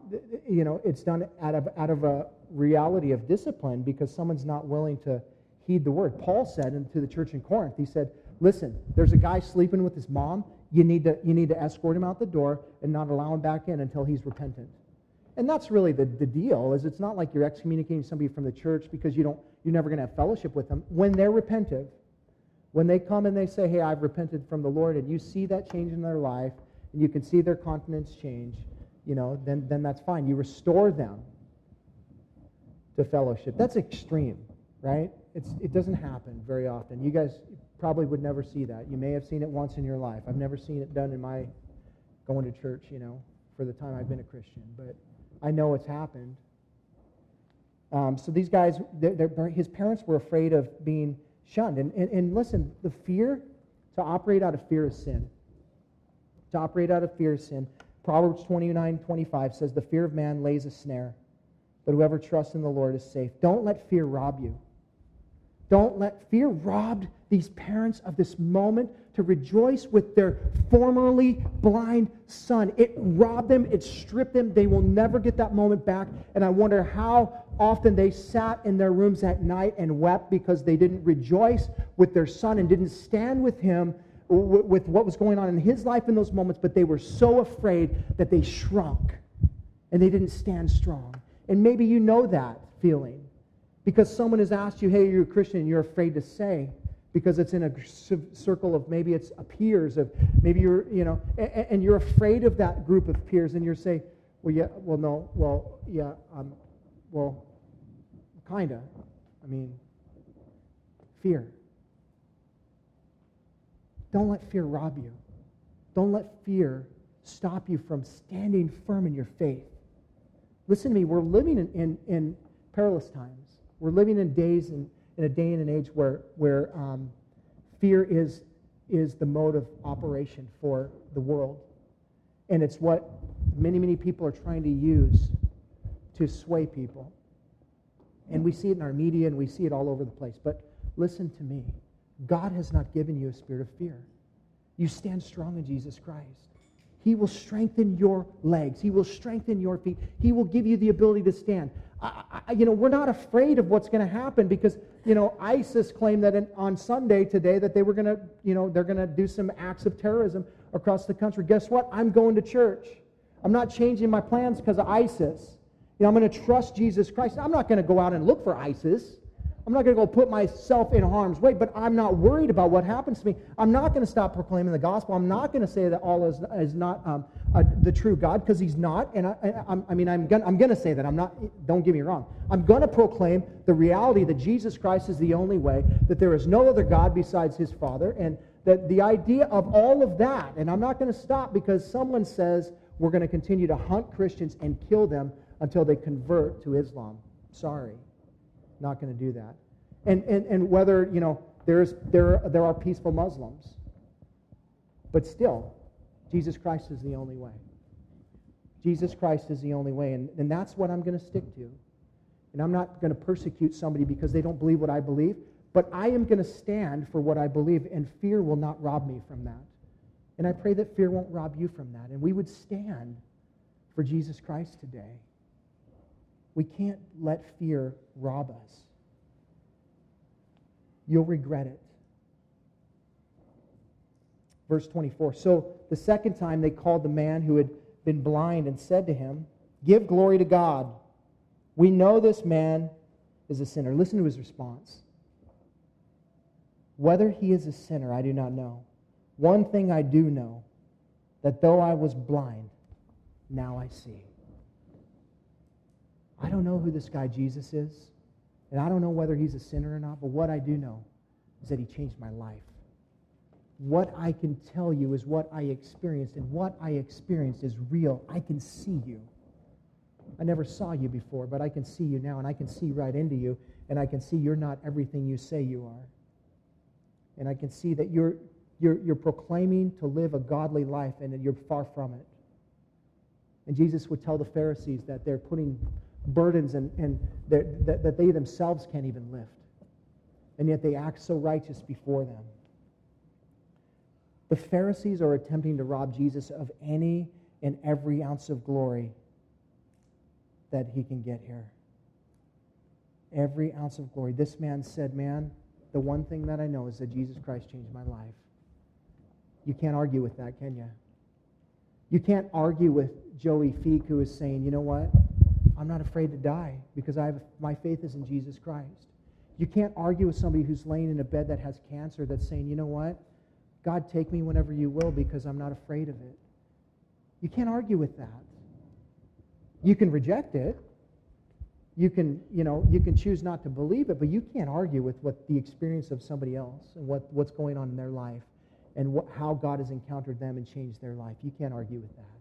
you know, it's done out of, out of a reality of discipline because someone's not willing to heed the word. Paul said to the church in Corinth, he said, listen, there's a guy sleeping with his mom you need to, you need to escort him out the door and not allow him back in until he's repentant. And that's really the, the deal, is it's not like you're excommunicating somebody from the church because you don't, you're never going to have fellowship with them. When they're repentant, when they come and they say, hey, I've repented from the Lord, and you see that change in their life, and you can see their countenance change, you know, then, then that's fine. You restore them to fellowship. That's extreme, right? It's, it doesn't happen very often. You guys probably would never see that. You may have seen it once in your life. I've never seen it done in my going to church, you know, for the time I've been a Christian. But I know it's happened. Um, so these guys, they're, they're, his parents were afraid of being shunned. And, and, and listen, the fear, to operate out of fear is sin. To operate out of fear is sin. Proverbs 29 25 says, The fear of man lays a snare, but whoever trusts in the Lord is safe. Don't let fear rob you. Don't let fear rob these parents of this moment to rejoice with their formerly blind son. It robbed them, it stripped them. They will never get that moment back. And I wonder how often they sat in their rooms at night and wept because they didn't rejoice with their son and didn't stand with him with what was going on in his life in those moments, but they were so afraid that they shrunk and they didn't stand strong. And maybe you know that feeling because someone has asked you, hey, you're a Christian, and you're afraid to say because it's in a circle of maybe it's peers of maybe you're you know and, and, you're afraid of that group of peers and you're saying well yeah well no well yeah um well kinda i mean fear don't let fear rob you don't let fear stop you from standing firm in your faith listen to me we're living in, in, in perilous times we're living in days in, in a day and an age where, where um, fear is, is the mode of operation for the world. And it's what many, many people are trying to use to sway people. And we see it in our media and we see it all over the place. But listen to me God has not given you a spirit of fear. You stand strong in Jesus Christ. He will strengthen your legs. He will strengthen your feet. He will give you the ability to stand. I, I, you know, we're not afraid of what's going to happen because, you know, ISIS claimed that in, on Sunday today that they were going to, you know, they're going to do some acts of terrorism across the country. Guess what? I'm going to church. I'm not changing my plans because of ISIS. You know, I'm going to trust Jesus Christ. I'm not going to go out and look for ISIS. I'm not going to go put myself in harm's way, but I'm not worried about what happens to me. I'm not going to stop proclaiming the gospel. I'm not going to say that Allah is, is not um, the true God because he's not. And I, I, I mean, I'm going I'm to say that. I'm not, don't get me wrong. I'm going to proclaim the reality that Jesus Christ is the only way, that there is no other God besides his Father, and that the idea of all of that, and I'm not going to stop because someone says we're going to continue to hunt Christians and kill them until they convert to Islam. Sorry not going to do that. And, and, and whether, you know, there's, there, there are peaceful Muslims. But still, Jesus Christ is the only way. Jesus Christ is the only way. And, and that's what I'm going to stick to. And I'm not going to persecute somebody because they don't believe what I believe, but I am going to stand for what I believe, and fear will not rob me from that. And I pray that fear won't rob you from that. And we would stand for Jesus Christ today. We can't let fear rob us. You'll regret it. Verse 24. So the second time they called the man who had been blind and said to him, Give glory to God. We know this man is a sinner. Listen to his response. Whether he is a sinner, I do not know. One thing I do know that though I was blind, now I see. I don't know who this guy Jesus is, and I don't know whether he's a sinner or not, but what I do know is that he changed my life. What I can tell you is what I experienced, and what I experienced is real. I can see you. I never saw you before, but I can see you now, and I can see right into you, and I can see you're not everything you say you are. And I can see that you're, you're, you're proclaiming to live a godly life, and you're far from it. And Jesus would tell the Pharisees that they're putting burdens and, and that, that they themselves can't even lift. And yet they act so righteous before them. The Pharisees are attempting to rob Jesus of any and every ounce of glory that he can get here. Every ounce of glory. This man said, Man, the one thing that I know is that Jesus Christ changed my life. You can't argue with that, can you? You can't argue with Joey Feek, who is saying, You know what? I'm not afraid to die because I have, my faith is in Jesus Christ. You can't argue with somebody who's laying in a bed that has cancer that's saying, You know what? God, take me whenever you will because I'm not afraid of it. You can't argue with that. You can reject it. You can, you know, you can choose not to believe it, but you can't argue with what the experience of somebody else and what, what's going on in their life and what, how God has encountered them and changed their life. You can't argue with that.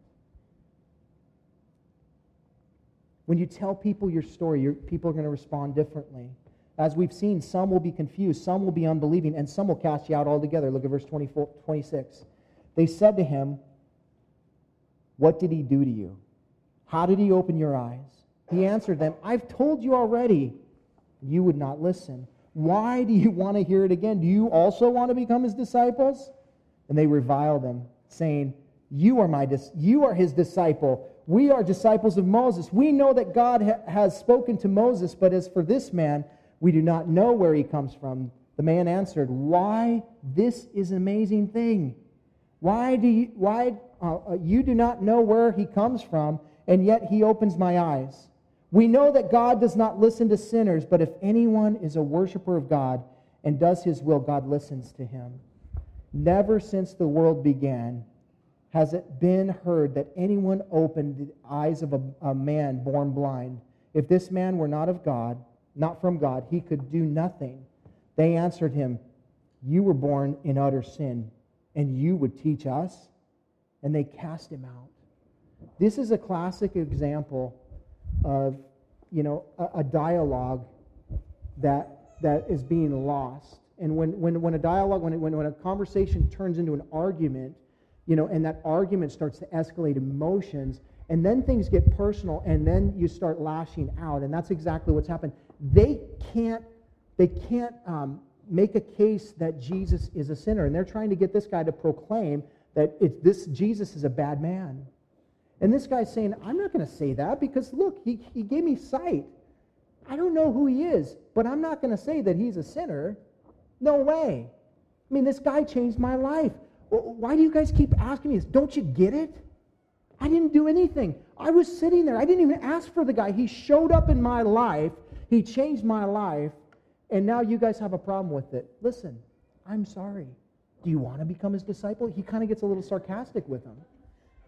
When you tell people your story, your, people are going to respond differently. As we've seen, some will be confused, some will be unbelieving, and some will cast you out altogether. Look at verse 24, 26. They said to him, What did he do to you? How did he open your eyes? He answered them, I've told you already. You would not listen. Why do you want to hear it again? Do you also want to become his disciples? And they reviled him, saying, You are, my dis- you are his disciple. We are disciples of Moses. We know that God ha- has spoken to Moses, but as for this man, we do not know where he comes from. The man answered, Why? This is an amazing thing. Why do you, why, uh, uh you do not know where he comes from? and yet he opens my eyes. We know that God does not listen to sinners, but if anyone is a worshiper of God and does his will, God listens to him. Never since the world began has it been heard that anyone opened the eyes of a, a man born blind. If this man were not of God, not from God, he could do nothing. They answered him, You were born in utter sin, and you would teach us? And they cast him out. This is a classic example of, you know, a, a dialogue that, that is being lost. And when, when, when a dialogue, when, when, when a conversation turns into an argument, you know, and that argument starts to escalate emotions, and then things get personal, and then you start lashing out, and that's exactly what's happened. They can't, they can't um, make a case that Jesus is a sinner, and they're trying to get this guy to proclaim that this Jesus is a bad man. And this guy's saying, I'm not going to say that because look, he, he gave me sight. I don't know who he is, but I'm not going to say that he's a sinner. No way. I mean, this guy changed my life. Why do you guys keep asking me this? Don't you get it? I didn't do anything. I was sitting there. I didn't even ask for the guy. He showed up in my life. He changed my life. And now you guys have a problem with it. Listen, I'm sorry. Do you want to become his disciple? He kind of gets a little sarcastic with him.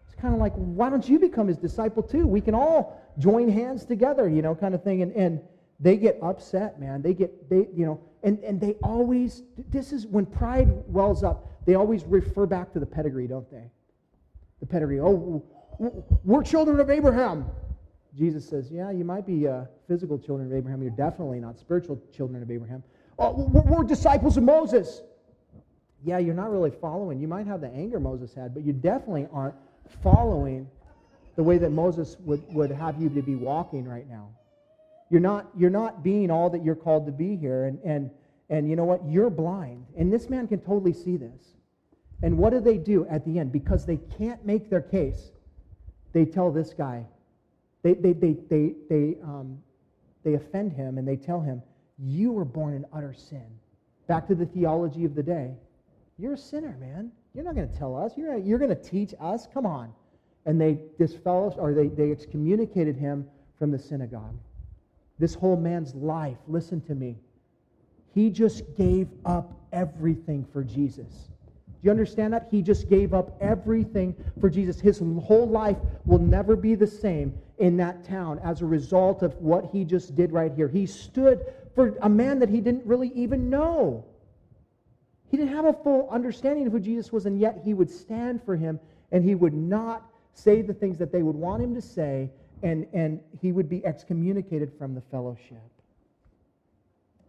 It's kind of like, why don't you become his disciple too? We can all join hands together, you know, kind of thing. And, and they get upset, man. They get, they, you know, and, and they always, this is when pride wells up, they always refer back to the pedigree, don't they? The pedigree. Oh, we're children of Abraham. Jesus says, yeah, you might be uh, physical children of Abraham. You're definitely not spiritual children of Abraham. Oh, we're disciples of Moses. yeah, you're not really following. You might have the anger Moses had, but you definitely aren't following the way that Moses would, would have you to be walking right now. You're not, you're not being all that you're called to be here. And, and, and you know what? You're blind. And this man can totally see this. And what do they do at the end? Because they can't make their case, they tell this guy, they, they, they, they, they, um, they offend him and they tell him, You were born in utter sin. Back to the theology of the day. You're a sinner, man. You're not going to tell us. You're, you're going to teach us. Come on. And they disfellowed, or they, they excommunicated him from the synagogue. This whole man's life, listen to me, he just gave up everything for Jesus. Do you understand that? He just gave up everything for Jesus. His whole life will never be the same in that town as a result of what he just did right here. He stood for a man that he didn't really even know. He didn't have a full understanding of who Jesus was, and yet he would stand for him and he would not say the things that they would want him to say, and, and he would be excommunicated from the fellowship.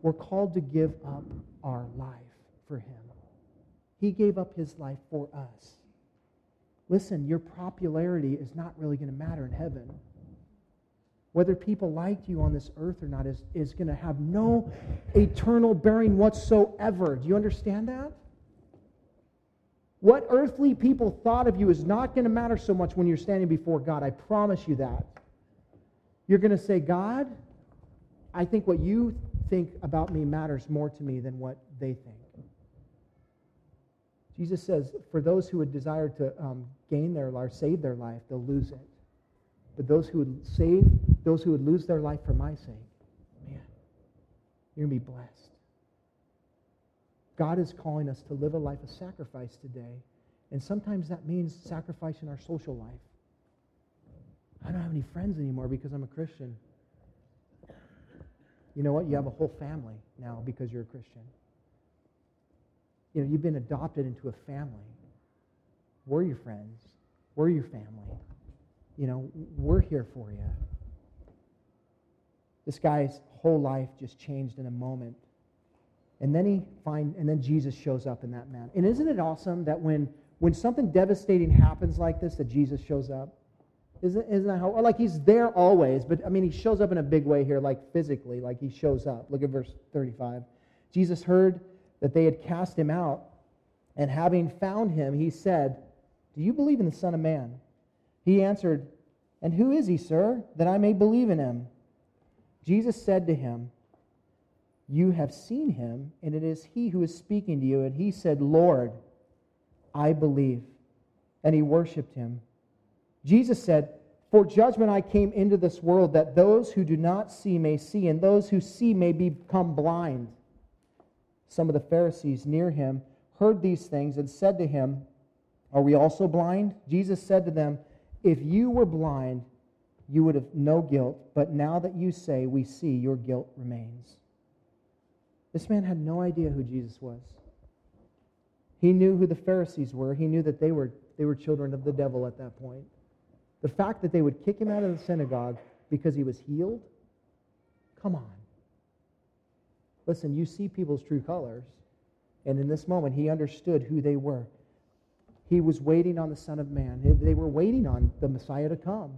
We're called to give up our life for him. He gave up his life for us. Listen, your popularity is not really going to matter in heaven. Whether people like you on this earth or not is, is going to have no eternal bearing whatsoever. Do you understand that? What earthly people thought of you is not going to matter so much when you're standing before God. I promise you that. You're going to say, God, I think what you think about me matters more to me than what they think. Jesus says, for those who would desire to um, gain their life, save their life, they'll lose it. But those who would save, those who would lose their life for my sake, man, you're going to be blessed. God is calling us to live a life of sacrifice today. And sometimes that means sacrificing our social life. I don't have any friends anymore because I'm a Christian. You know what? You have a whole family now because you're a Christian. You know, you've been adopted into a family. We're your friends. We're your family you know, we're here for you. This guy's whole life just changed in a moment. And then he find and then Jesus shows up in that man. And isn't it awesome that when when something devastating happens like this, that Jesus shows up? Isn't, isn't that how like he's there always, but I mean he shows up in a big way here, like physically, like he shows up. Look at verse 35. Jesus heard that they had cast him out, and having found him, he said, Do you believe in the Son of Man? He answered, And who is he, sir, that I may believe in him? Jesus said to him, You have seen him, and it is he who is speaking to you. And he said, Lord, I believe. And he worshiped him. Jesus said, For judgment I came into this world, that those who do not see may see, and those who see may become blind. Some of the Pharisees near him heard these things and said to him, Are we also blind? Jesus said to them, if you were blind, you would have no guilt, but now that you say, We see, your guilt remains. This man had no idea who Jesus was. He knew who the Pharisees were. He knew that they were, they were children of the devil at that point. The fact that they would kick him out of the synagogue because he was healed, come on. Listen, you see people's true colors. And in this moment, he understood who they were. He was waiting on the Son of Man. They were waiting on the Messiah to come.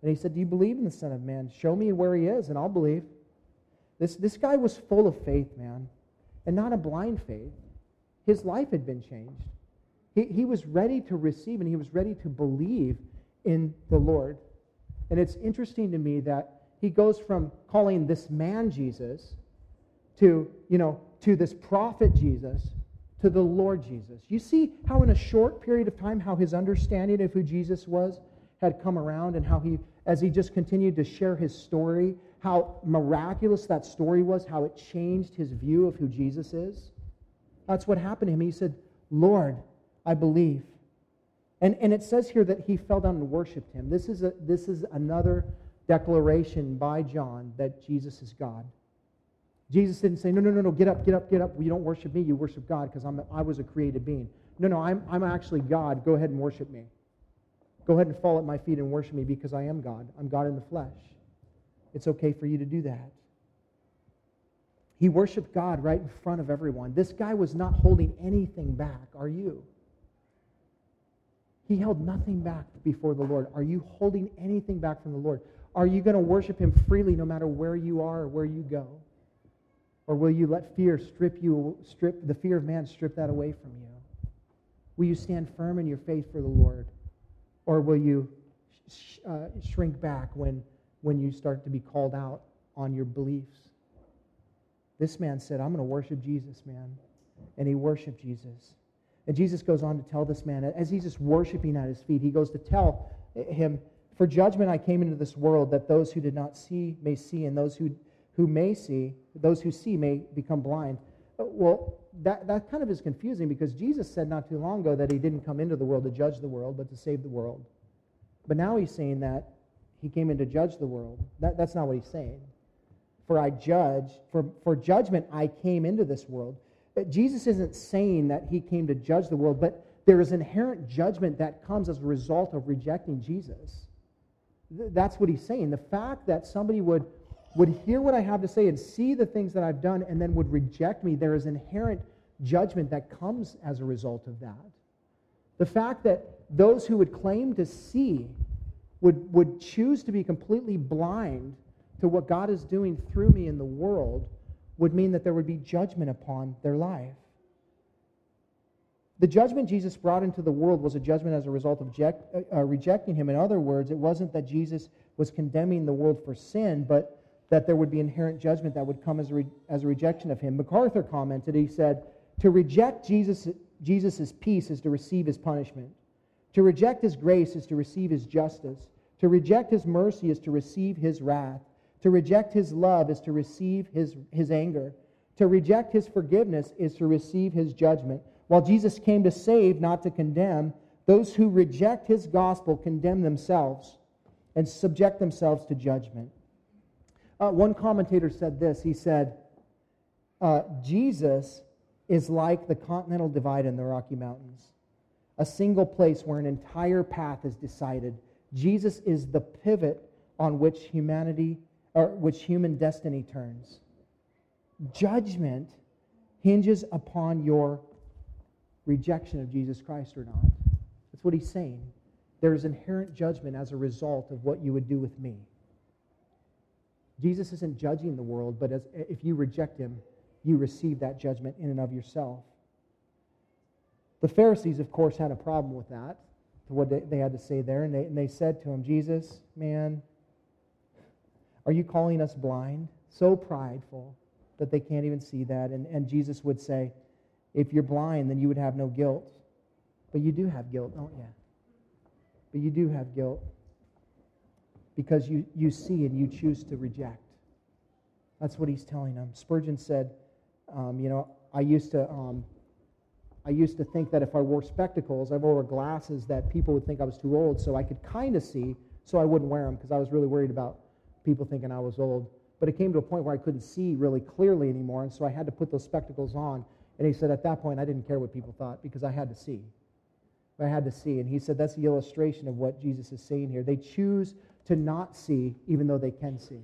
And he said, Do you believe in the Son of Man? Show me where he is, and I'll believe. This, this guy was full of faith, man, and not a blind faith. His life had been changed. He, he was ready to receive and he was ready to believe in the Lord. And it's interesting to me that he goes from calling this man Jesus to, you know, to this prophet Jesus to the Lord Jesus. You see how in a short period of time how his understanding of who Jesus was had come around and how he as he just continued to share his story, how miraculous that story was, how it changed his view of who Jesus is. That's what happened to him. He said, Lord, I believe. And, and it says here that he fell down and worshiped him. This is, a, this is another declaration by John that Jesus is God. Jesus didn't say, no, no, no, no, get up, get up, get up. You don't worship me, you worship God because I was a created being. No, no, I'm, I'm actually God. Go ahead and worship me. Go ahead and fall at my feet and worship me because I am God. I'm God in the flesh. It's okay for you to do that. He worshiped God right in front of everyone. This guy was not holding anything back. Are you? He held nothing back before the Lord. Are you holding anything back from the Lord? Are you going to worship him freely no matter where you are or where you go? Or will you let fear strip you, strip the fear of man strip that away from you? Will you stand firm in your faith for the Lord? Or will you sh- uh, shrink back when, when you start to be called out on your beliefs? This man said, I'm going to worship Jesus, man. And he worshiped Jesus. And Jesus goes on to tell this man, as he's just worshiping at his feet, he goes to tell him, For judgment I came into this world, that those who did not see may see, and those who, who may see, those who see may become blind. Uh, well, that, that kind of is confusing because Jesus said not too long ago that he didn't come into the world to judge the world, but to save the world. But now he's saying that he came in to judge the world. That, that's not what he's saying. For I judge, for, for judgment I came into this world. Jesus isn't saying that he came to judge the world, but there is inherent judgment that comes as a result of rejecting Jesus. That's what he's saying. The fact that somebody would would hear what I have to say and see the things that I've done and then would reject me, there is inherent judgment that comes as a result of that. The fact that those who would claim to see would, would choose to be completely blind to what God is doing through me in the world would mean that there would be judgment upon their life. The judgment Jesus brought into the world was a judgment as a result of uh, uh, rejecting him. In other words, it wasn't that Jesus was condemning the world for sin, but that there would be inherent judgment that would come as a, re- as a rejection of him. MacArthur commented, he said, To reject Jesus' Jesus' peace is to receive his punishment. To reject his grace is to receive his justice. To reject his mercy is to receive his wrath. To reject his love is to receive his, his anger. To reject his forgiveness is to receive his judgment. While Jesus came to save, not to condemn, those who reject his gospel condemn themselves and subject themselves to judgment. Uh, one commentator said this. He said, uh, Jesus is like the continental divide in the Rocky Mountains, a single place where an entire path is decided. Jesus is the pivot on which humanity or which human destiny turns. Judgment hinges upon your rejection of Jesus Christ or not. That's what he's saying. There is inherent judgment as a result of what you would do with me. Jesus isn't judging the world, but as, if you reject him, you receive that judgment in and of yourself. The Pharisees, of course, had a problem with that, to what they, they had to say there. And they, and they said to him, Jesus, man, are you calling us blind? So prideful that they can't even see that. And, and Jesus would say, if you're blind, then you would have no guilt. But you do have guilt, don't you? But you do have guilt because you, you see and you choose to reject. That's what he's telling them. Spurgeon said, um, you know, I used to. Um, I used to think that if I wore spectacles, I wore glasses, that people would think I was too old, so I could kind of see, so I wouldn't wear them because I was really worried about people thinking I was old. But it came to a point where I couldn't see really clearly anymore, and so I had to put those spectacles on. And he said, at that point, I didn't care what people thought because I had to see. I had to see. And he said, that's the illustration of what Jesus is saying here. They choose to not see, even though they can see.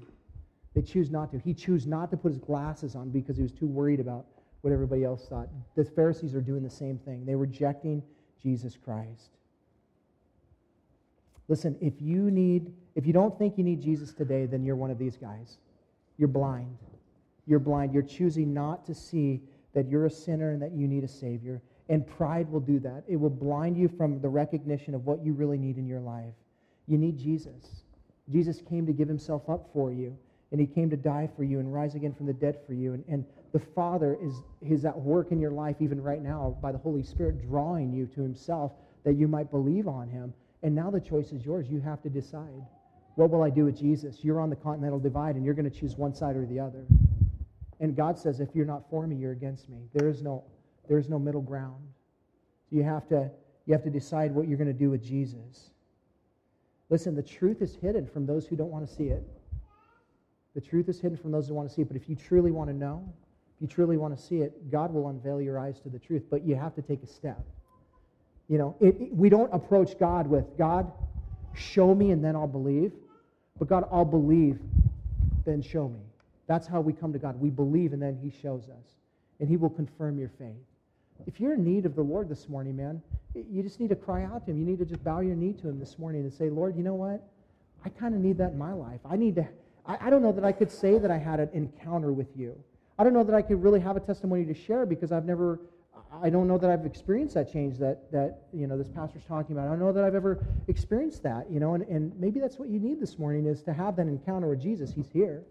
They choose not to. He chose not to put his glasses on because he was too worried about what everybody else thought. The Pharisees are doing the same thing. They're rejecting Jesus Christ. Listen, if you need, if you don't think you need Jesus today, then you're one of these guys. You're blind. You're blind. You're choosing not to see that you're a sinner and that you need a Savior. And pride will do that. It will blind you from the recognition of what you really need in your life. You need Jesus. Jesus came to give himself up for you, and he came to die for you and rise again from the dead for you. And, and the Father is, is at work in your life even right now by the Holy Spirit drawing you to himself that you might believe on him. And now the choice is yours. You have to decide. What will I do with Jesus? You're on the continental divide, and you're going to choose one side or the other. And God says, if you're not for me, you're against me. There is no, there is no middle ground. You have to, you have to decide what you're going to do with Jesus. Listen, the truth is hidden from those who don't want to see it. The truth is hidden from those who want to see it. But if you truly want to know, if you truly want to see it, God will unveil your eyes to the truth. But you have to take a step. You know, it, it, we don't approach God with, God, show me and then I'll believe. But God, I'll believe, then show me. That's how we come to God. We believe, and then He shows us, and He will confirm your faith. If you're in need of the Lord this morning, man, you just need to cry out to Him. You need to just bow your knee to Him this morning and say, Lord, you know what? I kind of need that in my life. I need to, I, I don't know that I could say that I had an encounter with you. I don't know that I could really have a testimony to share because I've never, I don't know that I've experienced that change that, that you know, this pastor's talking about. I don't know that I've ever experienced that, you know, and, and maybe that's what you need this morning is to have that encounter with Jesus. He's here.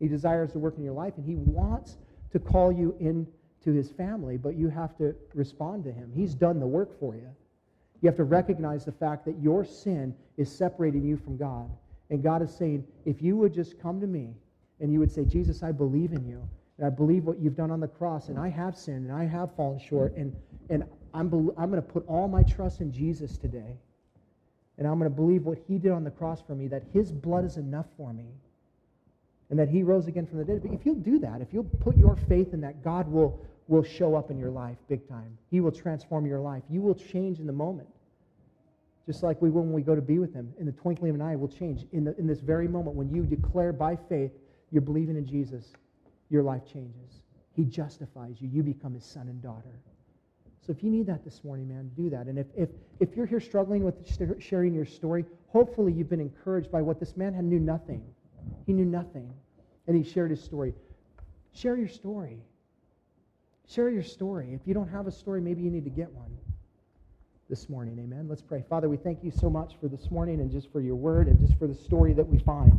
He desires to work in your life, and he wants to call you into his family, but you have to respond to him. He's done the work for you. You have to recognize the fact that your sin is separating you from God. And God is saying, if you would just come to me and you would say, Jesus, I believe in you, and I believe what you've done on the cross, and I have sinned, and I have fallen short, and, and I'm, I'm going to put all my trust in Jesus today. And I'm going to believe what he did on the cross for me, that his blood is enough for me, and that he rose again from the dead. But if you'll do that, if you'll put your faith in that, God will, will show up in your life big time. He will transform your life. You will change in the moment. Just like we will when we go to be with him. In the twinkling of an eye will change. In, the, in this very moment, when you declare by faith you're believing in Jesus, your life changes. He justifies you. You become his son and daughter. So if you need that this morning, man, do that. And if, if, if you're here struggling with sharing your story, hopefully you've been encouraged by what this man had knew nothing. He knew nothing. And he shared his story. Share your story. Share your story. If you don't have a story, maybe you need to get one this morning. Amen. Let's pray. Father, we thank you so much for this morning and just for your word and just for the story that we find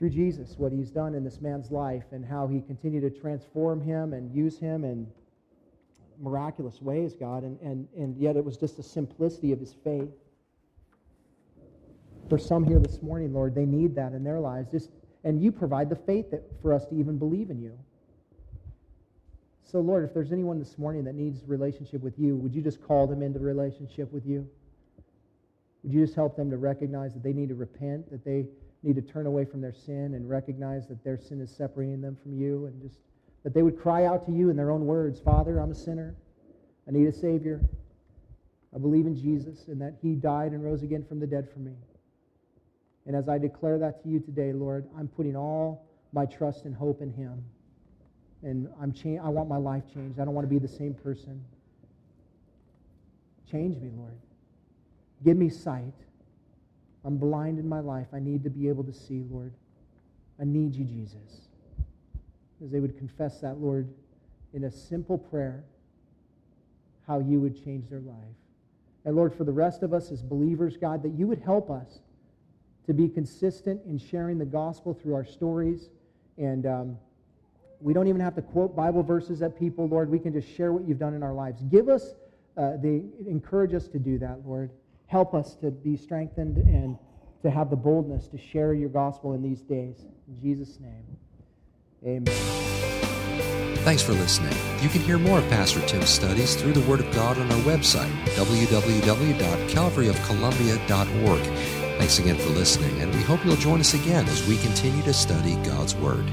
through Jesus, what he's done in this man's life and how he continued to transform him and use him in miraculous ways, God. And, and, and yet it was just the simplicity of his faith. For some here this morning, Lord, they need that in their lives. Just, and you provide the faith that, for us to even believe in you. So, Lord, if there's anyone this morning that needs relationship with you, would you just call them into relationship with you? Would you just help them to recognize that they need to repent, that they need to turn away from their sin and recognize that their sin is separating them from you and just that they would cry out to you in their own words Father, I'm a sinner. I need a Savior. I believe in Jesus and that He died and rose again from the dead for me. And as I declare that to you today, Lord, I'm putting all my trust and hope in Him. And I'm cha- I want my life changed. I don't want to be the same person. Change me, Lord. Give me sight. I'm blind in my life. I need to be able to see, Lord. I need you, Jesus. As they would confess that, Lord, in a simple prayer, how you would change their life. And Lord, for the rest of us as believers, God, that you would help us to be consistent in sharing the gospel through our stories. And um, we don't even have to quote Bible verses at people, Lord. We can just share what you've done in our lives. Give us uh, the, encourage us to do that, Lord. Help us to be strengthened and to have the boldness to share your gospel in these days. In Jesus' name, amen. Thanks for listening. You can hear more of Pastor Tim's studies through the Word of God on our website, www.calvaryofcolumbia.org. Thanks again for listening, and we hope you'll join us again as we continue to study God's Word.